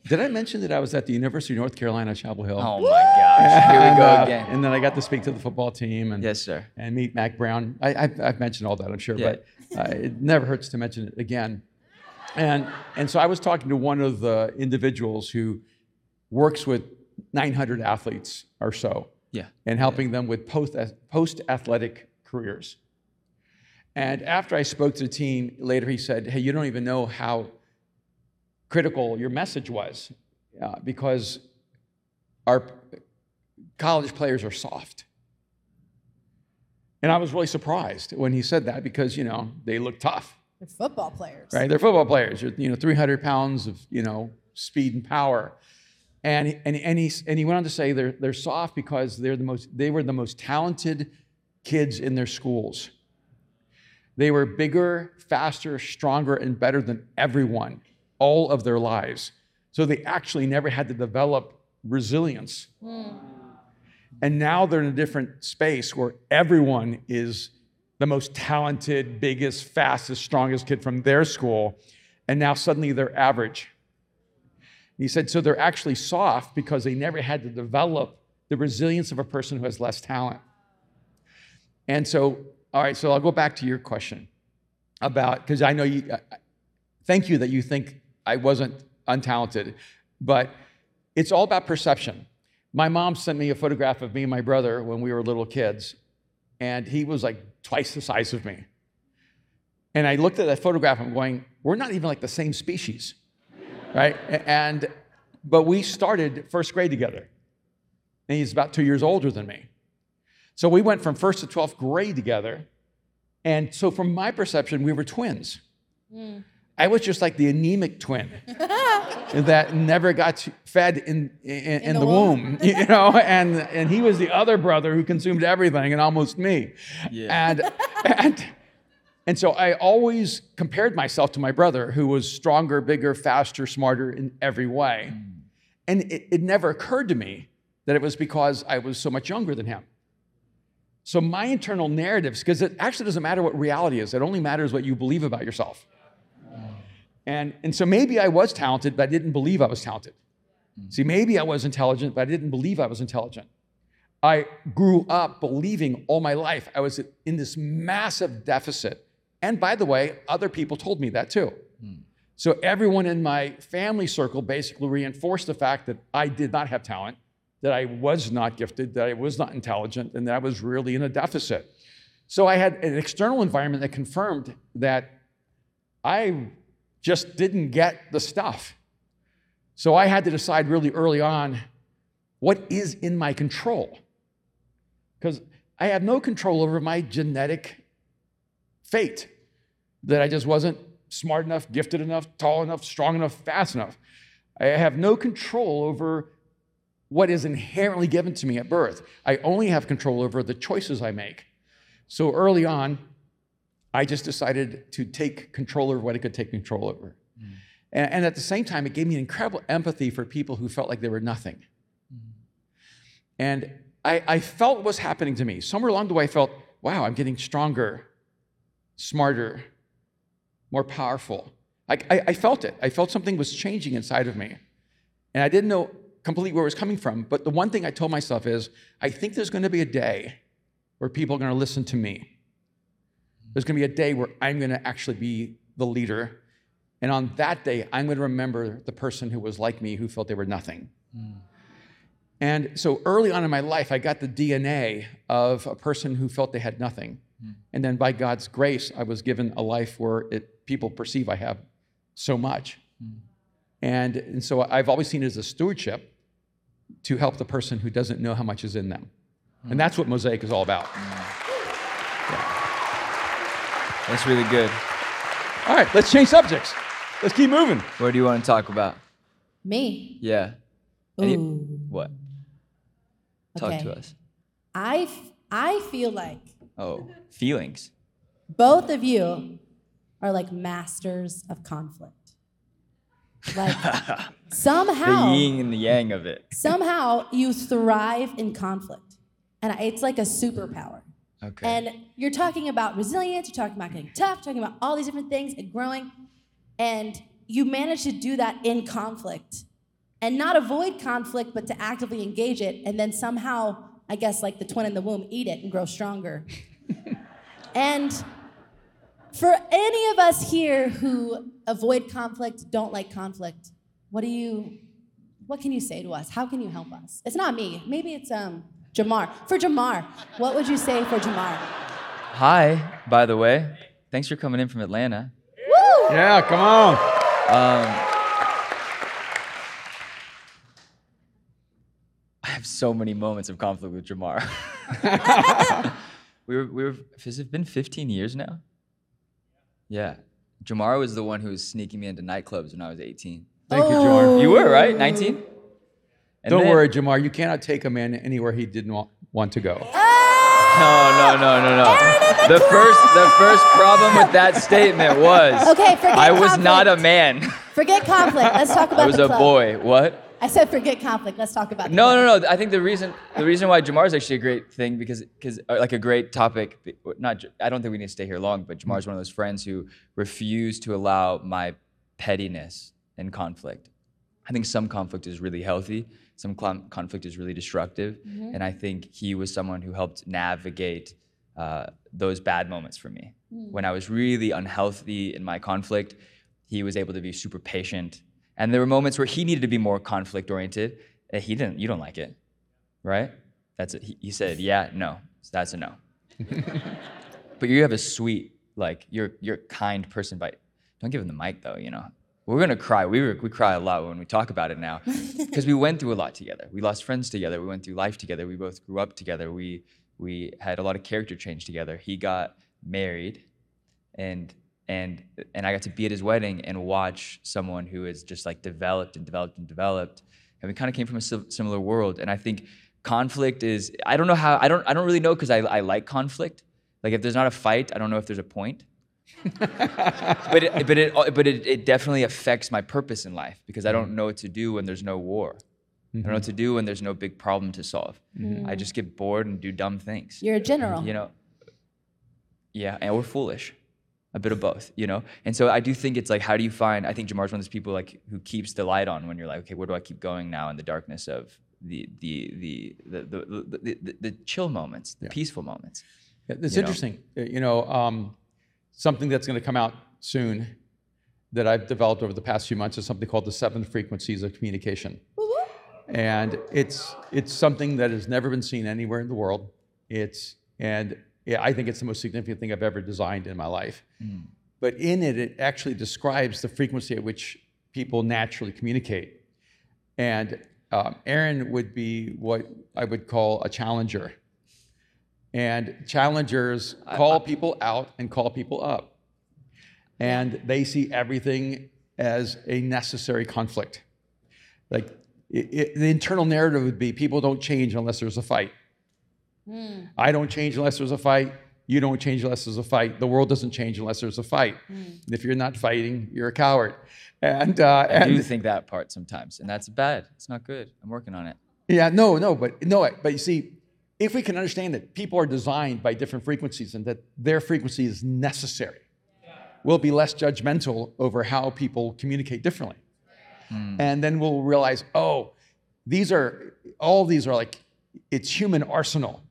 Speaker 2: did I mention that I was at the University of North Carolina, Chapel Hill?
Speaker 1: Oh my gosh. Here we go
Speaker 2: uh,
Speaker 1: again.
Speaker 2: And then I got to speak to the football team and,
Speaker 1: Yes, sir.
Speaker 2: and meet Mack Brown. I, I've, I've mentioned all that, I'm sure,
Speaker 1: Yeah.
Speaker 2: but uh, it never hurts to mention it again. And, and so I was talking to one of the individuals who works with 900 athletes or so
Speaker 1: Yeah.
Speaker 2: and helping them with post, post athletic careers. And after I spoke to the team later, he said, Hey, you don't even know how critical your message was uh, because our college players are soft. And I was really surprised when he said that because, you know, they look tough,
Speaker 3: They're football players.
Speaker 2: right? They're football players, You're, you know, 300 pounds of, you know, speed and power. And, and, and, he, and he went on to say they're, they're soft because they're the most, they were the most talented kids in their schools. They were bigger, faster, stronger, and better than everyone all of their lives. So they actually never had to develop resilience. Hmm. And now they're in a different space where everyone is the most talented, biggest, fastest, strongest kid from their school. And now suddenly they're average. And He said, so they're actually soft because they never had to develop the resilience of a person who has less talent. And so, all right, so I'll go back to your question about, because I know you, thank you that you think I wasn't untalented, but it's all about perception. My mom sent me a photograph of me and my brother when we were little kids, and he was like twice the size of me. And I looked at that photograph, I'm going, we're not even like the same species, right? And, but we started first grade together. And he's about two years older than me. So we went from first to 12th grade together. And so, from my perception, we were twins. Mm. I was just like the anemic twin that never got fed in, in, in, in the, the womb, you know, and, and he was the other brother who consumed everything and almost me. Yeah. And, and, and so I always compared myself to my brother who was stronger, bigger, faster, smarter in every way. Mm. And it, it never occurred to me that it was because I was so much younger than him. So my internal narratives, because it actually doesn't matter what reality is, it only matters what you believe about yourself. And, and so maybe I was talented, but I didn't believe I was talented. Mm. See, maybe I was intelligent, but I didn't believe I was intelligent. I grew up believing all my life I was in this massive deficit. And by the way, other people told me that too. Mm. So everyone in my family circle basically reinforced the fact that I did not have talent, that I was not gifted, that I was not intelligent, and that I was really in a deficit. So I had an external environment that confirmed that I just didn't get the stuff. So I had to decide really early on what is in my control. Because I have no control over my genetic fate, that I just wasn't smart enough, gifted enough, tall enough, strong enough, fast enough. I have no control over what is inherently given to me at birth. I only have control over the choices I make. So early on, I just decided to take control over what I could take control over. Mm. And, and, at the same time, it gave me an incredible empathy for people who felt like they were nothing. Mm. And I, I felt what was happening to me. Somewhere along the way, I felt, wow, I'm getting stronger, smarter, more powerful. I, I, I felt it. I felt something was changing inside of me. And I didn't know completely where it was coming from. But the one thing I told myself is I think there's going to be a day where people are going to listen to me. There's going to be a day where I'm going to actually be the leader. And on that day, I'm going to remember the person who was like me, who felt they were nothing. Mm. And so early on in my life, I got the DNA of a person who felt they had nothing. Mm. And then by God's grace, I was given a life where it, people perceive I have so much. Mm. And, and so I've always seen it as a stewardship to help the person who doesn't know how much is in them. And that's what Mosaic is all about.
Speaker 1: That's really good.
Speaker 2: All right, let's change subjects. Let's keep moving.
Speaker 1: What do you want to talk about?
Speaker 3: Me.
Speaker 1: Yeah. Any, what? Talk okay. to us.
Speaker 3: I, f- I feel like.
Speaker 1: Oh, feelings.
Speaker 3: Both of you are like masters of conflict. Like somehow.
Speaker 1: the yin and the yang of it.
Speaker 3: somehow you thrive in conflict. And it's like a superpower.
Speaker 1: Okay.
Speaker 3: And you're talking about resilience, you're talking about getting tough, talking about all these different things and growing. And you manage to do that in conflict and not avoid conflict, but to actively engage it. And then somehow, I guess, like the twin in the womb, eat it and grow stronger. and for any of us here who avoid conflict, don't like conflict, what do you, what can you say to us? How can you help us? It's not me. Maybe it's um, Jamar. For Jamar, what would you say for Jamar?
Speaker 1: Hi, by the way. Thanks for coming in from Atlanta.
Speaker 2: Woo! Yeah, come on. Um,
Speaker 1: I have so many moments of conflict with Jamar. we were, we were, has it been 15 years now? Yeah. Jamar was the one who was sneaking me into nightclubs when I was 18.
Speaker 2: Thank oh. you, Jamar.
Speaker 1: You were, right? 19?
Speaker 2: And Don't then, worry, Jamar. You cannot take a man anywhere he didn't want, want to go.
Speaker 1: No, no, no, no, no. The first, the first problem with that statement was
Speaker 3: okay. Forget
Speaker 1: I was
Speaker 3: conflict.
Speaker 1: not a man.
Speaker 3: Forget conflict. Let's talk about
Speaker 1: I was
Speaker 3: the
Speaker 1: a
Speaker 3: club.
Speaker 1: boy. What?
Speaker 3: I said forget conflict. Let's talk about the
Speaker 1: No,
Speaker 3: club.
Speaker 1: no, no. I think the reason the reason why Jamar is actually a great thing because because uh, like a great topic. be- Not J- I don't think we need to stay here long, but Jamar is one of those friends who refuse to allow my pettiness and conflict. I think some conflict is really healthy. Some con- conflict is really destructive, mm-hmm. and I think he was someone who helped navigate uh, those bad moments for me. Mm. When I was really unhealthy in my conflict, he was able to be super patient. And there were moments where he needed to be more conflict oriented. and eh, He didn't. You don't like it, right? That's it. He, he said, "Yeah, no." So that's a no. but you have a sweet, like you're you're a kind person. But don't give him the mic though. You know, we're gonna cry. We were, we cry a lot when we talk about it now, because we went through a lot together. We lost friends together. We went through life together. We both grew up together. We we had a lot of character change together. He got married, and and and I got to be at his wedding and watch someone who is just like developed and developed and developed. And we kind of came from a similar world. And I think conflict is I don't know how I don't I don't really know because I I like conflict. Like if there's not a fight, I don't know if there's a point. but it, but it but it, it definitely affects my purpose in life because I don't know what to do when there's no war. I don't know what to do when there's no big problem to solve. I just get bored and do dumb things
Speaker 3: You're a general.
Speaker 1: you know yeah and we're foolish a bit of both you know and so i do think it's like how do you find i think jamar's one of those people like who keeps the light on when you're like okay where do i keep going now in the darkness of the the the the the, the, the, the, the chill moments the peaceful moments
Speaker 2: Yeah, It's
Speaker 1: you know?
Speaker 2: interesting. Uh, You know, um, something that's going to come out soon that I've developed over the past few months is something called the seven frequencies of communication. And it's it's something that has never been seen anywhere in the world. It's and yeah, I think it's the most significant thing I've ever designed in my life. But in it, it actually describes the frequency at which people naturally communicate. And um, Aaron would be what I would call a challenger. And challengers call people out and call people up. And they see everything as a necessary conflict. Like it, it- the internal narrative would be people don't change unless there's a fight. I don't change unless there's a fight. You don't change unless there's a fight. The world doesn't change unless there's a fight. And if you're not fighting, you're a coward. And, uh,
Speaker 1: i do think that part sometimes and that's bad it's not good i'm working on it
Speaker 2: yeah, no, no, but no, but you see, if we can understand that people are designed by different frequencies and that their frequency is necessary, we'll be less judgmental over how people communicate differently. And then we'll realize, oh, these are all these are like it's human arsenal.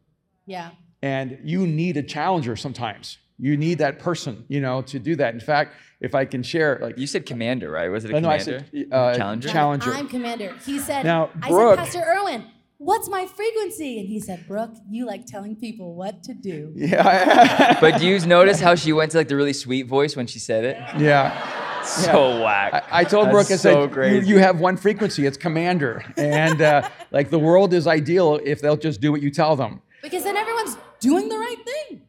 Speaker 3: Yeah.
Speaker 2: And you need a challenger sometimes. You need that person, you know, to do that. In fact, if I can share, like,
Speaker 1: you said commander right was it a
Speaker 2: Oh, no, I
Speaker 1: commander
Speaker 2: said uh,
Speaker 1: Challenger?
Speaker 2: Challenger.
Speaker 3: I'm commander. He said,
Speaker 2: Now,
Speaker 3: I
Speaker 2: Brooke-
Speaker 3: said, Pastor Erwin, what's my frequency? And he said, Brooke, you like telling people what to do.
Speaker 2: yeah,
Speaker 1: but do you notice how she went to like the really sweet voice when she said it
Speaker 2: yeah.
Speaker 1: so whack
Speaker 2: I, I told
Speaker 1: That's
Speaker 2: Brooke, I
Speaker 1: so
Speaker 2: said, you,
Speaker 1: crazy.
Speaker 2: you have one frequency, it's commander. And uh, like the world is ideal if they'll just do what you tell them.
Speaker 3: Because then everyone's doing the right thing.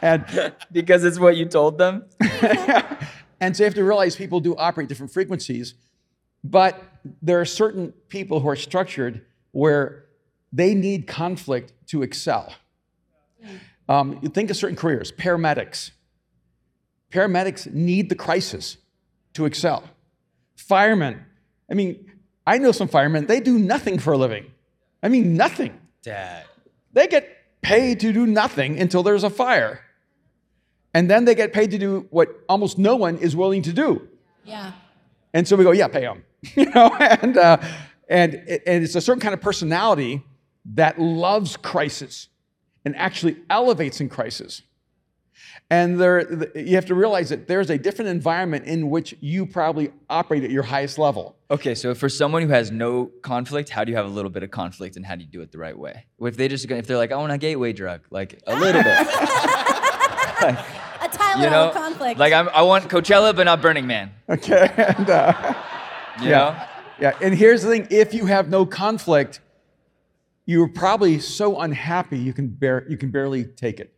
Speaker 2: And,
Speaker 1: because it's what you told them
Speaker 2: and so you have to realize people do operate different frequencies, but there are certain people who are structured where they need conflict to excel. Um, you think of certain careers, paramedics. Paramedics need the crisis to excel. Firemen, I mean, I know some firemen, they do nothing for a living. I mean, nothing.
Speaker 1: dad
Speaker 2: They get paid to do nothing until there's a fire. And then they get paid to do what almost no one is willing to do.
Speaker 3: Yeah.
Speaker 2: And so we go, yeah, pay them. you know, and, uh, and, and it's a certain kind of personality that loves crisis and actually elevates in crisis. And there, you have to realize that there's a different environment in which you probably operate at your highest level.
Speaker 1: Okay, so for someone who has no conflict, how do you have a little bit of conflict and how do you do it the right way? If they just if they're like, I want a gateway drug, like a little bit,
Speaker 3: Tyler
Speaker 1: you know,
Speaker 3: conflict.
Speaker 1: like I'm, I want Coachella but not Burning Man,
Speaker 2: Okay. And, uh,
Speaker 1: you
Speaker 2: Yeah.
Speaker 1: know?
Speaker 2: Yeah, and here's the thing: if you have no conflict, you're probably so unhappy you can bear you can barely take it.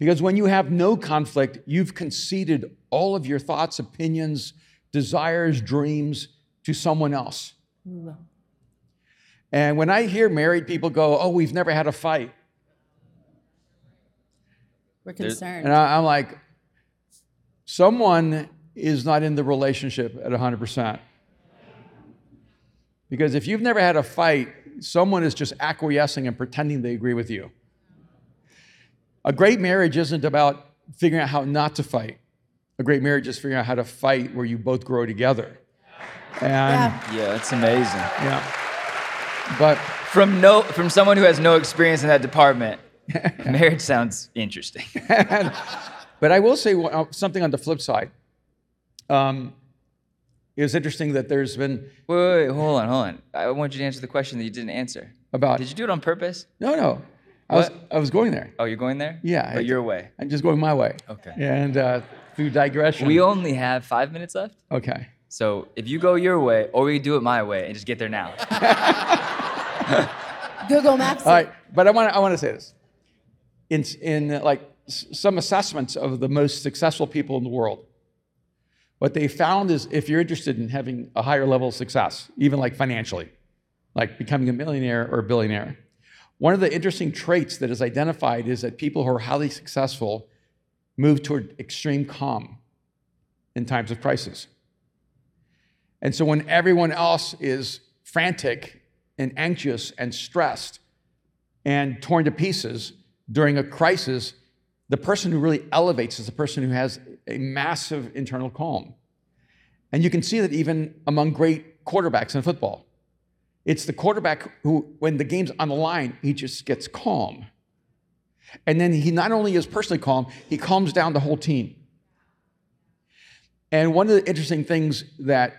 Speaker 2: Because when you have no conflict, you've conceded all of your thoughts, opinions, desires, dreams to someone else. And when I hear married people go, "Oh, we've never had a fight,"
Speaker 3: We're concerned.
Speaker 2: and I- I'm like, someone is not in the relationship at 100%. Because if you've never had a fight, someone is just acquiescing and pretending they agree with you. A great marriage isn't about figuring out how not to fight. A great marriage is figuring out how to fight where you both grow together. And
Speaker 3: Yeah.
Speaker 1: Yeah, that's amazing.
Speaker 2: yeah. But
Speaker 1: From no from someone who has no experience in that department, marriage sounds interesting.
Speaker 2: But I will say uh, something on the flip side. Um, it was interesting that there's been
Speaker 1: Wait, wait, wait, hold on, hold on. I want you to answer the question that you didn't answer.
Speaker 2: about
Speaker 1: Did you do it on purpose?
Speaker 2: no, no. I was
Speaker 1: What?
Speaker 2: I was going there.
Speaker 1: Oh, you're going there?
Speaker 2: Yeah,
Speaker 1: But
Speaker 2: I-
Speaker 1: your way.
Speaker 2: I'm just going my way.
Speaker 1: Okay.
Speaker 2: And uh, through digression.
Speaker 1: We only have five minutes left.
Speaker 2: okay.
Speaker 1: So if you go your way, or we do it my way and just get there now.
Speaker 3: Google Maps.
Speaker 2: All right, but I want to I want to say this. In in uh, like some assessments of the most successful people in the world, what they found is if you're interested in having a higher level of success, even like financially, like becoming a millionaire or a billionaire, one of the interesting traits that is identified is that people who are highly successful move toward extreme calm in times of crisis. And so when everyone else is frantic and anxious and stressed and torn to pieces during a crisis, the person who really elevates is the person who has a massive internal calm. And you can see that even among great quarterbacks in football. It's the quarterback who, when the game's on the line, he just gets calm. And then he not only is personally calm, he calms down the whole team. And one of the interesting things that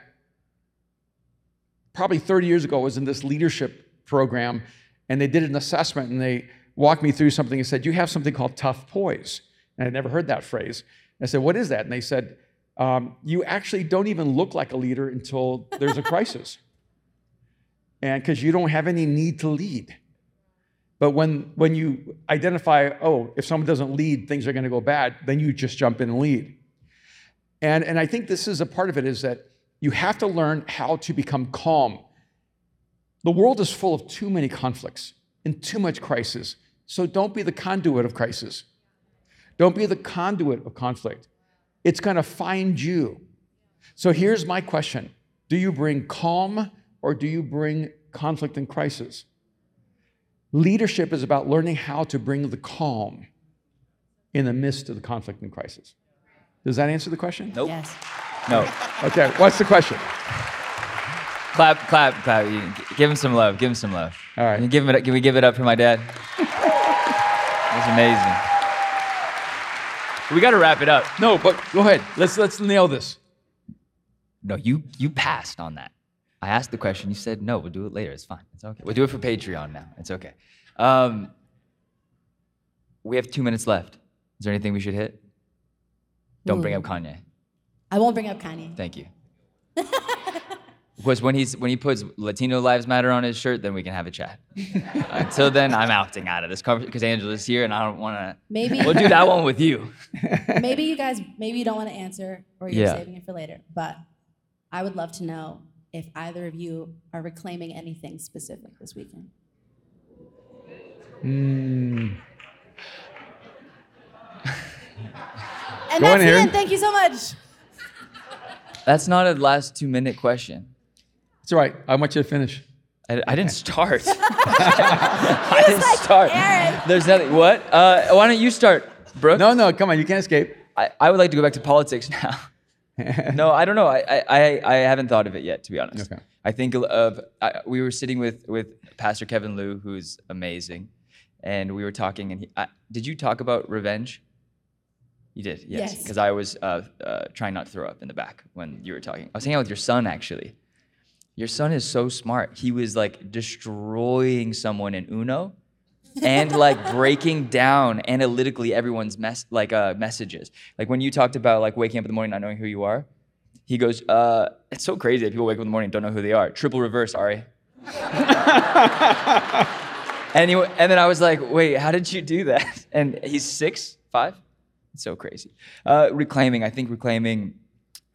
Speaker 2: probably 30 years ago was in this leadership program and they did an assessment and they walked me through something and said you have something called tough poise. And i'd never heard that phrase. I said what is that? And they said um, you actually don't even look like a leader until there's a crisis. And because you don't have any need to lead. But when when you identify oh if someone doesn't lead things are going to go bad then you just jump in and lead. And, and I think this is a part of it is that you have to learn how to become calm. The world is full of too many conflicts and too much crisis. So don't be the conduit of crisis. Don't be the conduit of conflict. It's going to find you. So here's my question Do you bring calm or do you bring conflict and crisis? Leadership is about learning how to bring the calm in the midst of the conflict and crisis. Does that answer the question?
Speaker 1: Nope.
Speaker 3: Yes.
Speaker 1: No.
Speaker 2: Okay, what's the question?
Speaker 1: Clap, clap, clap. Give him some love. Give him some love.
Speaker 2: All right.
Speaker 1: Can, you give it, can we give it up for my dad? That's amazing. We got to wrap it up.
Speaker 2: No, but go ahead. Let's let's nail this.
Speaker 1: No, you you passed on that. I asked the question. You said no. We'll do it later. It's fine. It's okay. We'll do it for Patreon now. It's okay. Um, we have two minutes left. Is there anything we should hit? Don't bring up Kanye.
Speaker 3: I won't bring up Kanye.
Speaker 1: Thank you. Because when he's when he puts Latino Lives Matter on his shirt, then we can have a chat. Until then, I'm opting out of this conversation because Angela's here, and I don't want to.
Speaker 3: Maybe
Speaker 1: We'll do that one with you.
Speaker 3: maybe you guys maybe you don't want to answer or you're
Speaker 1: Yeah.
Speaker 3: saving it for later. But I would love to know if either of you are reclaiming anything specific this weekend. Hmm. And
Speaker 2: Go
Speaker 3: that's
Speaker 2: on,
Speaker 3: the
Speaker 2: Aaron.
Speaker 3: end. Thank you so much.
Speaker 1: That's not a last two minute question.
Speaker 2: It's all right. I want you to finish.
Speaker 1: I, I didn't start. I didn't start.
Speaker 3: Aaron.
Speaker 1: There's nothing. What? Uh, why don't you start, Brooke?
Speaker 2: No, no, come on. You can't escape.
Speaker 1: I, I would like to go back to politics now. no, I don't know. I, I, I, I haven't thought of it yet, to be honest.
Speaker 2: Okay.
Speaker 1: I think of I, we were sitting with with Pastor Kevin Liu, who's amazing, and we were talking. And he, I, did you talk about revenge? You did, yes.
Speaker 3: Yes.
Speaker 1: Because I was uh, uh, trying not to throw up in the back when you were talking. I was hanging out with your son actually. Your son is so smart. He was like destroying someone in Uno and like breaking down analytically everyone's mess like uh, messages. Like when you talked about like waking up in the morning not knowing who you are, he goes, uh, "It's so crazy that people wake up in the morning and don't know who they are." Triple reverse, Ari. and he, and then I was like, "Wait, how did you do that?" And he's six, five. It's so crazy. Uh, reclaiming, I think reclaiming.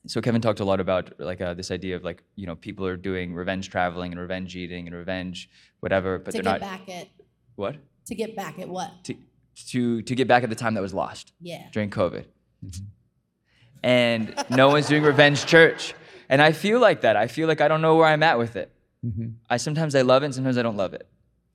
Speaker 1: So Kevin talked a lot about like uh, this idea of like you know people are doing revenge traveling and revenge eating and revenge whatever, but
Speaker 3: to
Speaker 1: they're
Speaker 3: get
Speaker 1: not
Speaker 3: back at
Speaker 1: what
Speaker 3: to get back at what?
Speaker 1: to to to get back at the time that was lost
Speaker 3: Yeah.
Speaker 1: during COVID. and no one's doing revenge church. And I feel like that. I feel like I don't know where I'm at with it. I sometimes I love it and sometimes I don't love it.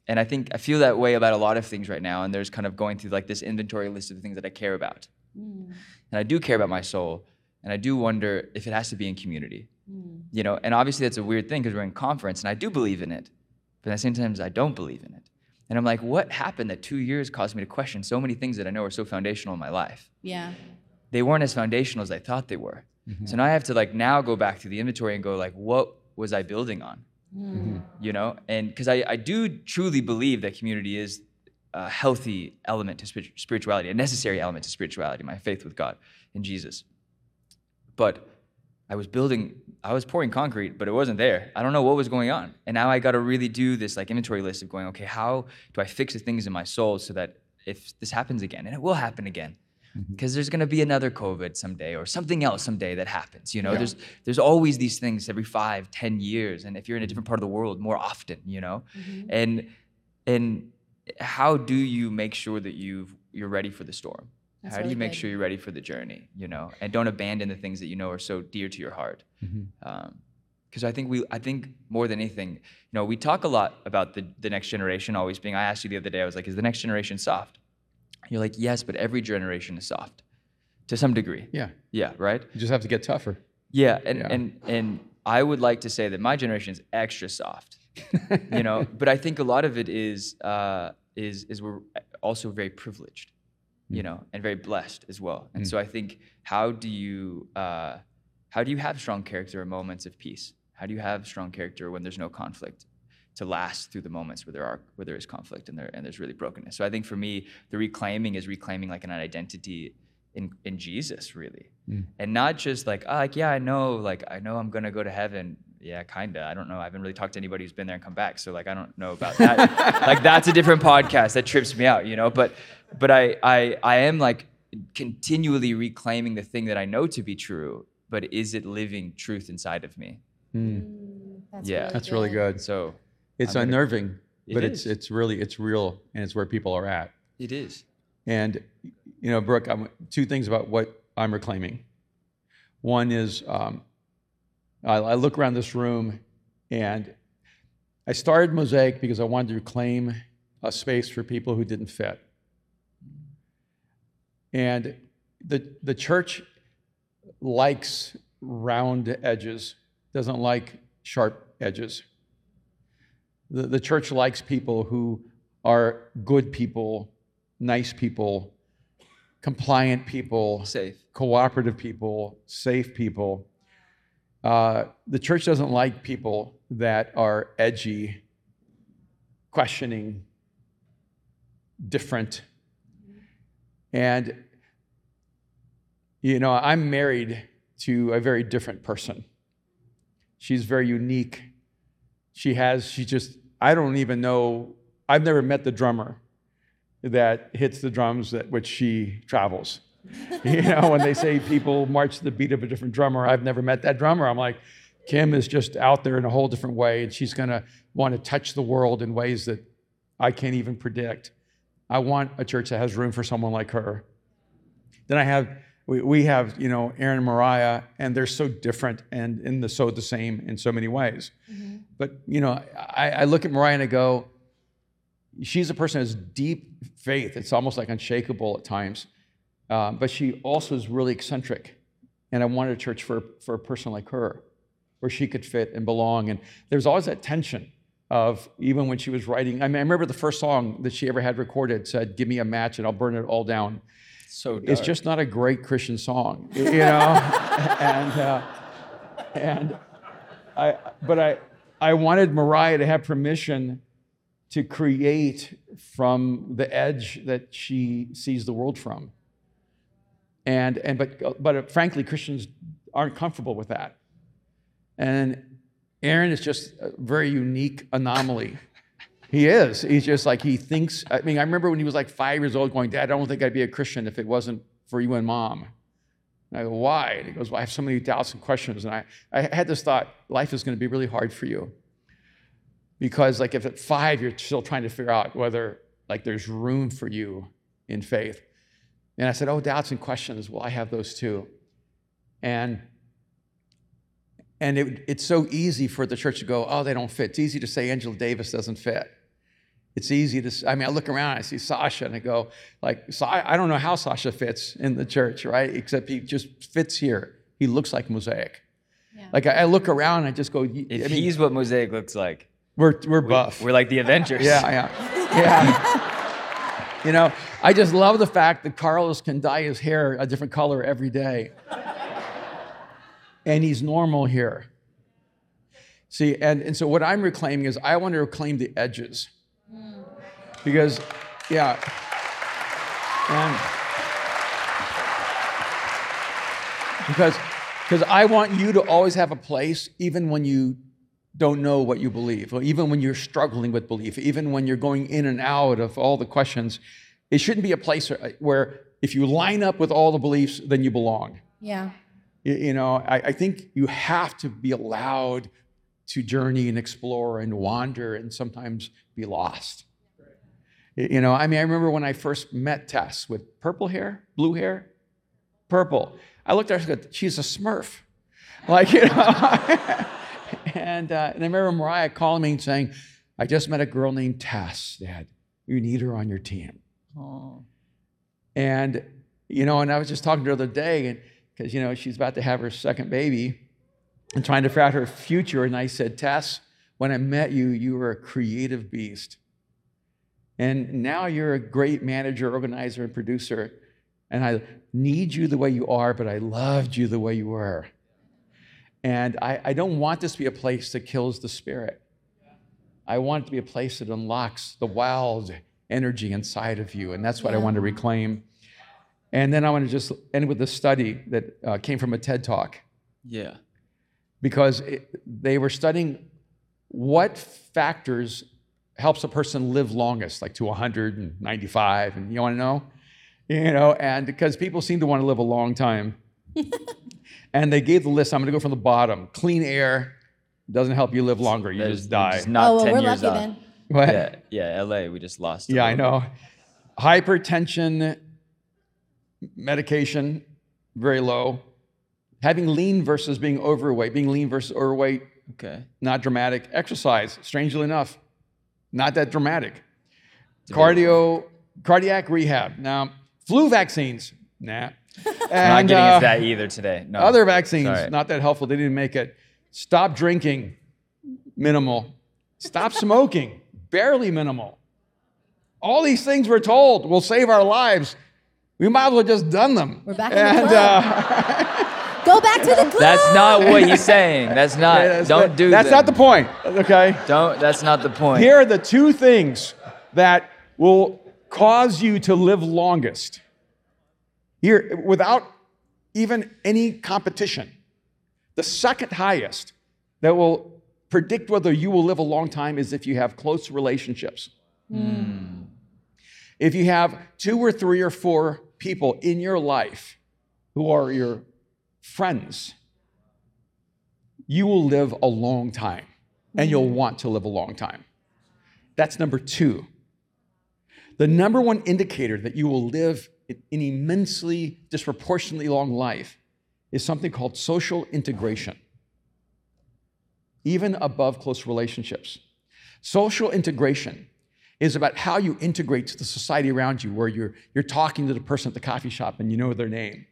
Speaker 1: And I think I feel that way about a lot of things right now. And there's kind of going through like this inventory list of the things that I care about. And I do care about my soul. And I do wonder if it has to be in community. Hmm. You know, and obviously that's a weird thing because we're in conference and I do believe in it. But at the same time, I don't believe in it. And I'm like, what happened that two years caused me to question so many things that I know are so foundational in my life?
Speaker 3: Yeah.
Speaker 1: They weren't as foundational as I thought they were. Mm-hmm. So now I have to like now go back to the inventory and go like, what was I building on? Hmm. Mm-hmm. You know, and because I, I do truly believe that community is a healthy element to spirituality, a necessary element to spirituality, my faith with God in Jesus. But I was building, I was pouring concrete, but it wasn't there. I don't know what was going on. And now I got to really do this like inventory list of going, okay, how do I fix the things in my soul so that if this happens again, and it will happen again, mm-hmm. because there's going to be another COVID someday or something else someday that happens. You know, there's there's always these things every five, ten years, and if you're in a different part of the world, more often. You know, mm-hmm. and and how do you make sure that you've you're ready for the storm?
Speaker 3: That's
Speaker 1: how do
Speaker 3: really
Speaker 1: you make
Speaker 3: good.
Speaker 1: sure you're ready for the journey? You know, and don't abandon the things that you know are so dear to your heart. Because I think we, I think more than anything, you know, we talk a lot about the the next generation always being. I asked you the other day, I was like, is the next generation soft? You're like, yes, but every generation is soft, to some degree.
Speaker 2: Yeah.
Speaker 1: Yeah. Right.
Speaker 2: You just have to get tougher.
Speaker 1: Yeah, and
Speaker 2: Yeah.
Speaker 1: and and I would like to say that my generation is extra soft, you know. But I think a lot of it is uh, is is we're also very privileged, you hmm. know, and very blessed as well. And hmm. so I think how do you uh, how do you have strong character in moments of peace? How do you have strong character when there's no conflict? To last through the moments where there are where there is conflict and there and there's really brokenness. So I think for me, the reclaiming is reclaiming like an identity in in Jesus, really hmm. and not just like oh, like yeah i know like i know i'm gonna go to heaven yeah kinda. I don't know. I haven't really talked to anybody who's been there and come back so like i don't know about that. Like that's a different podcast that trips me out you know? But but i i i am like continually reclaiming the thing that i know to be true but is it living truth inside of me?
Speaker 3: That's
Speaker 1: Yeah.
Speaker 3: really
Speaker 2: That's really good.
Speaker 1: so
Speaker 2: It's
Speaker 1: I'm gonna-
Speaker 2: unnerving,
Speaker 1: It
Speaker 2: but it's it's really it's real and it's where people are at.
Speaker 1: it is.
Speaker 2: And you know, Brooke, I'm, two things about what I'm reclaiming. One is um, I, I look around this room, and I started Mosaic because I wanted to reclaim a space for people who didn't fit. And the the church likes round edges, doesn't like sharp edges. The, the church likes people who are good people, nice people, compliant people,
Speaker 1: safe
Speaker 2: cooperative people, safe people. Uh, the church doesn't like people that are edgy, questioning, different. And, you know, I'm married to a very different person. She's very unique. She has, she just, I don't even know, I've never met the drummer that hits the drums at which she travels. you know, when they say people march to the beat of a different drummer, I've never met that drummer. I'm like, Kim is just out there in a whole different way, and she's going to want to touch the world in ways that I can't even predict. I want a church that has room for someone like her. Then I have, we, we have, you know, Aaron and Mariah, and they're so different and in the so the same in so many ways. Mm-hmm. But, you know, I, I look at Mariah and I go, she's a person who has deep faith. It's almost like unshakable at times. Um, but she also is really eccentric. And I wanted a church for, for a person like her, where she could fit and belong. And there's always that tension of even when she was writing. I mean, I remember the first song that she ever had recorded said, Give me a match and I'll burn it all down.
Speaker 1: so dark.
Speaker 2: It's just not a great Christian song, you know? and, uh, and I, but I, I wanted Mariah to have permission to create from the edge that she sees the world from. And, and but, but frankly, Christians aren't comfortable with that. And Aaron is just a very unique anomaly. He is. He's just like he thinks. I mean, I remember when he was like five years old, going, "Dad, I don't think I'd be a Christian if it wasn't for you and Mom." And I go, "Why?" And he goes, "Well, I have so many doubts and questions." And I, I had this thought: life is going to be really hard for you because, like, if at five you're still trying to figure out whether like there's room for you in faith. And I said, "Oh, doubts and questions. Well, I have those too." And and it, it's so easy for the church to go, oh, they don't fit. It's easy to say Angela Davis doesn't fit. It's easy to, I mean, I look around, I see Sasha, and I go, like, so I, I don't know how Sasha fits in the church, right? Except he just fits here. He looks like Mosaic.
Speaker 3: Yeah.
Speaker 2: Like, I, I look around and I just go,
Speaker 1: If
Speaker 2: I mean,
Speaker 1: he's what Mosaic looks like,
Speaker 2: we're, we're buff.
Speaker 1: we're like the Avengers.
Speaker 2: Yeah, yeah, yeah. you know, I just love the fact that Carlos can dye his hair a different color every day, and he's normal here. See, and, and so what I'm reclaiming is I want to reclaim the edges, because, yeah, and because because I want you to always have a place, even when you don't know what you believe, or even when you're struggling with belief, even when you're going in and out of all the questions, it shouldn't be a place where uh, if you line up with all the beliefs, then you belong.
Speaker 3: Yeah.
Speaker 2: You, know, I, I think you have to be allowed to journey and explore and wander and sometimes be lost. You you know, I mean, I remember when I first met Tess with purple hair, blue hair, purple. I looked at her and said, she's a smurf. Like, you know. and, uh, and I remember Mariah calling me and saying, I just met a girl named Tess, Dad. You need her on your team. And, you know, and I was just talking to her the other day, and because, you know, she's about to have her second baby and trying to figure out her future. And I said, Tess, when I met you, you were a creative beast. And now you're a great manager, organizer, and producer. And I need you the way you are, but I loved you the way you were. And I, I don't want this to be a place that kills the spirit. I want it to be a place that unlocks the wild energy inside of you. And that's what I want to reclaim. And then I want to just end with a study that uh, came from a TED talk
Speaker 1: Yeah.
Speaker 2: because it, they were studying what factors helps a person live longest, like to 195. And you want to know? You know, and because people seem to want to live a long time. and they gave the list. I'm going to go from the bottom. Clean air doesn't help you live longer. You
Speaker 1: That
Speaker 2: just die.
Speaker 1: Just not
Speaker 3: oh, well,
Speaker 1: 10
Speaker 3: we're
Speaker 1: years
Speaker 3: lucky
Speaker 1: on.
Speaker 3: then.
Speaker 2: What?
Speaker 1: Yeah, yeah, LA, we just lost.
Speaker 2: Yeah, I know. Hypertension medication, very low. Having lean versus being overweight, being lean versus overweight.
Speaker 1: Okay.
Speaker 2: not dramatic. Exercise, strangely enough, not that dramatic. Cardio, cardiac rehab. Now, flu vaccines, nah.
Speaker 1: We're not
Speaker 2: And
Speaker 1: getting
Speaker 2: uh,
Speaker 1: into that either today. No.
Speaker 2: other vaccines,
Speaker 1: Sorry.
Speaker 2: not that helpful. They didn't make it. Stop drinking, minimal. Stop smoking, barely minimal. All these things we're told will save our lives. We might as well just done them.
Speaker 3: We're back in the
Speaker 2: and,
Speaker 3: club.
Speaker 2: uh,
Speaker 3: Go back to the club.
Speaker 1: That's not what he's saying. That's not.
Speaker 2: that's
Speaker 1: don't
Speaker 2: not-
Speaker 1: do
Speaker 2: That's
Speaker 1: them.
Speaker 2: not the point. Okay.
Speaker 1: Don't. That's not the point.
Speaker 2: Here are the two things that will cause you to live longest. Here, without even any competition. The second highest that will predict whether you will live a long time is if you have close relationships. Hmm. If you have two or three or four people in your life who are your friends, you will live a long time and you'll hmm. want to live a long time. That's number two. The number one indicator that you will live an immensely disproportionately long life is something called social integration, even above close relationships. Social integration is about how you integrate to the society around you, where you're, you're talking to the person at the coffee shop and you know their name.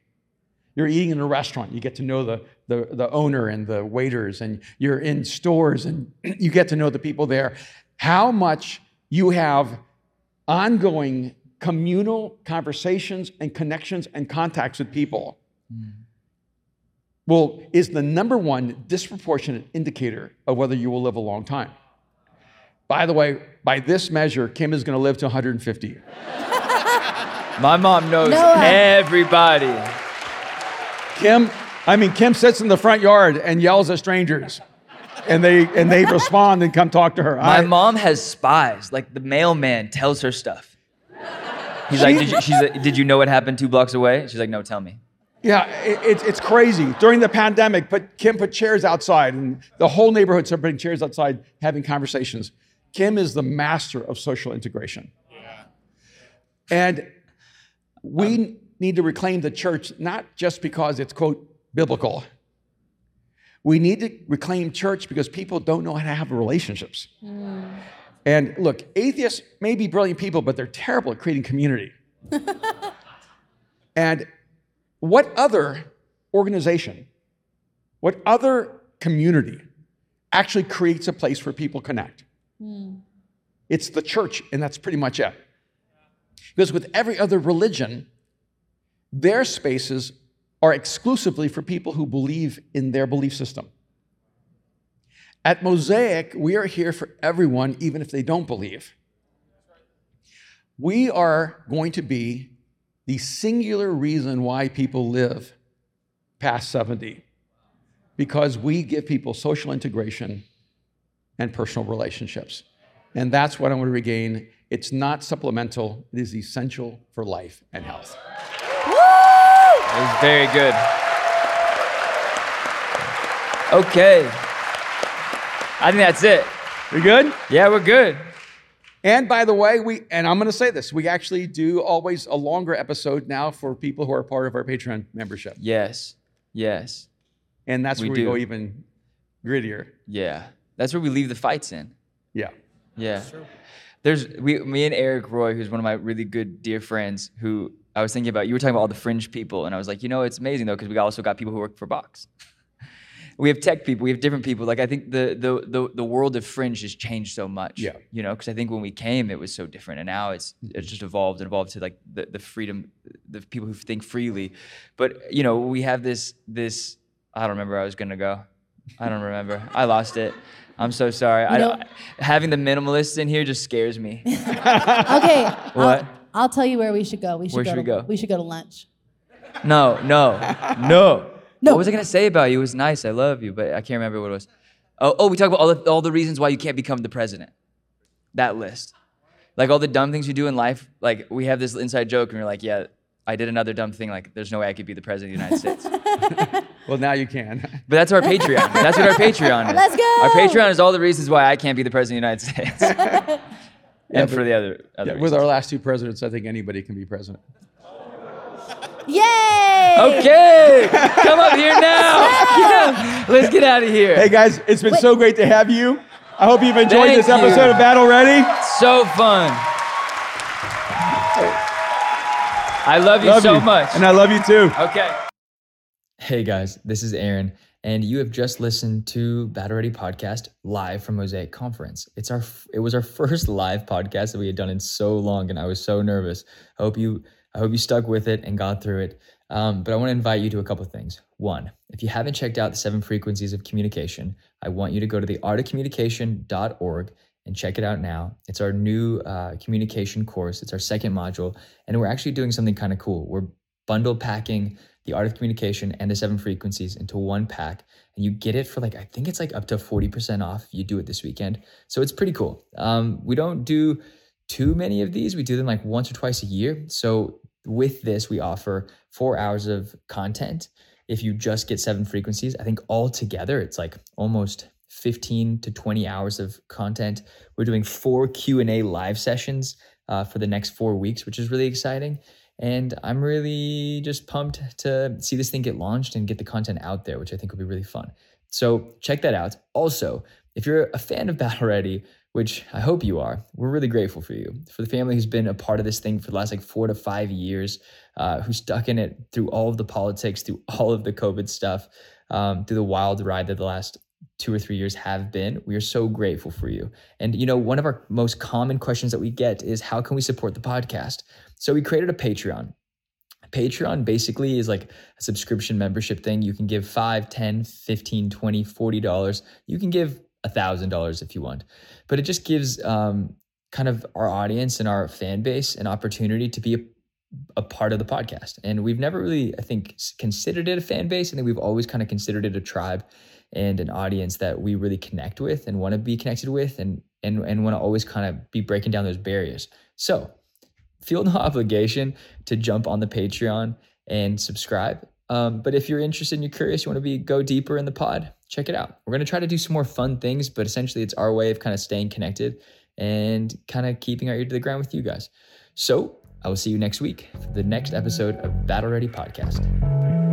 Speaker 2: You're eating in a restaurant, you get to know the, the, the owner and the waiters, and you're in stores and you get to know the people there. How much you have ongoing communal conversations and connections and contacts with people hmm. will is the number one disproportionate indicator of whether you will live a long time. By the way, by this measure, Kim is going to live to 150.
Speaker 1: My mom knows
Speaker 3: Noah.
Speaker 1: everybody.
Speaker 2: Kim, I mean, Kim sits in the front yard and yells at strangers, and they and they respond and come talk to her.
Speaker 1: My
Speaker 2: I-
Speaker 1: mom has spies. Like the mailman tells her stuff. He's like, did you, she's like, did you know what happened two blocks away? She's like, no, tell me.
Speaker 2: Yeah, it, it's it's crazy. During the pandemic, put, Kim put chairs outside, and the whole neighborhood started putting chairs outside, having conversations. Kim is the master of social integration. And we need to reclaim the church, not just because it's, quote, biblical. We need to reclaim church because people don't know how to have relationships. Mm. And look, atheists may be brilliant people, but they're terrible at creating community. and what other organization, what other community actually creates a place where people connect? Hmm. It's the church, and that's pretty much it. Because with every other religion, their spaces are exclusively for people who believe in their belief system. At Mosaic, we are here for everyone, even if they don't believe. We are going to be the singular reason why people live past 70, because we give people social integration and personal relationships. And that's what I want to regain. It's not supplemental, it is essential for life and health.
Speaker 3: It was very good. Okay. I think that's it.
Speaker 2: We good?
Speaker 3: Yeah, we're good.
Speaker 2: And by the way, we and I'm going to say this, we actually do always a longer episode now for people who are part of our Patreon membership.
Speaker 3: Yes. Yes.
Speaker 2: And that's
Speaker 3: We
Speaker 2: where we go even grittier.
Speaker 3: Yeah. That's where we leave the fights in.
Speaker 2: Yeah.
Speaker 3: Yeah. There's we, me and Eric Roy, who's one of my really good dear friends, who I was thinking about. You were talking about all the fringe people, and I was like, you know, it's amazing though, because we also got people who work for Box. We have tech people, we have different people. Like I think the the the, the world of fringe has changed so much.
Speaker 2: Yeah.
Speaker 3: You know, because I think when we came, it was so different, and now it's it's just evolved and evolved to like the the freedom, the people who think freely. But you know, we have this this. I don't remember where I was gonna go. I don't remember. I lost it. I'm so sorry. I
Speaker 4: know-
Speaker 3: don't, having the minimalists in here just scares me.
Speaker 4: Okay.
Speaker 3: What?
Speaker 4: I'll, I'll tell you where we should go. We should
Speaker 3: Where
Speaker 4: go
Speaker 3: should
Speaker 4: to,
Speaker 3: we go?
Speaker 4: We should go to lunch.
Speaker 3: No, no, no.
Speaker 4: No.
Speaker 3: What was I gonna say about you? It was nice. I love you, but I can't remember what it was. Oh, oh, we talked about all the, all the reasons why you can't become the president. That list, like all the dumb things you do in life. Like we have this inside joke, and we're like, yeah, I did another dumb thing. Like there's no way I could be the president of the United States.
Speaker 2: Well, now you can.
Speaker 3: But that's our Patreon. That's what our Patreon is.
Speaker 4: Let's go.
Speaker 3: Our Patreon is all the reasons why I can't be the president of the United States. and for the other, other
Speaker 2: Yeah, with our last two presidents, I think anybody can be president.
Speaker 4: Yay!
Speaker 3: Okay, come up here now. Yeah. Let's get out of here.
Speaker 2: Hey guys, it's been so great to have you. I hope you've enjoyed
Speaker 3: Thank
Speaker 2: this episode
Speaker 3: you.
Speaker 2: of Battle Ready.
Speaker 3: So fun. I love you
Speaker 2: Love
Speaker 3: so
Speaker 2: you.
Speaker 3: much.
Speaker 2: And I love you too.
Speaker 3: okay.
Speaker 1: Hey guys, this is Aaron, and you have just listened to Battle Ready Podcast live from Mosaic Conference. It's our it was our first live podcast that we had done in so long, and I was so nervous. I hope you I hope you stuck with it and got through it. Um, but I want to invite you to a couple of things. One, if you haven't checked out the seven frequencies of communication, I want you to go to the artofcommunication.org and check it out now. It's our new uh, communication course. It's our second module, and we're actually doing something kind of cool. We're bundle packing the art of communication and the seven frequencies into one pack and you get it for like i think it's like up to 40% off if you do it this weekend so it's pretty cool um, we don't do too many of these we do them like once or twice a year so with this we offer four hours of content if you just get seven frequencies i think all together it's like almost 15 to 20 hours of content we're doing four q&a live sessions uh, for the next four weeks which is really exciting and I'm really just pumped to see this thing get launched and get the content out there, which I think will be really fun. So check that out. Also, if you're a fan of Battle Ready, which I hope you are, we're really grateful for you. For the family who's been a part of this thing for the last like four to five years, uh, who stuck in it through all of the politics, through all of the COVID stuff, um, through the wild ride that the last two or three years have been. We are so grateful for you. And you know, one of our most common questions that we get is how can we support the podcast? So we created a Patreon. Patreon basically is like a subscription membership thing. You can give 5, 10, 15, 20, 40 dollars. You can give a thousand dollars if you want. But it just gives um, kind of our audience and our fan base an opportunity to be a a part of the podcast. And we've never really, I think, considered it a fan base. I think we've always kind of considered it a tribe and an audience that we really connect with and want to be connected with and and and want to always kind of be breaking down those barriers. So feel no obligation to jump on the Patreon and subscribe. Um, but if you're interested and you're curious, you want to be go deeper in the pod, check it out. We're gonna try to do some more fun things, but essentially it's our way of kind of staying connected and kind of keeping our ear to the ground with you guys. So I will see you next week for the next episode of Battle Ready Podcast.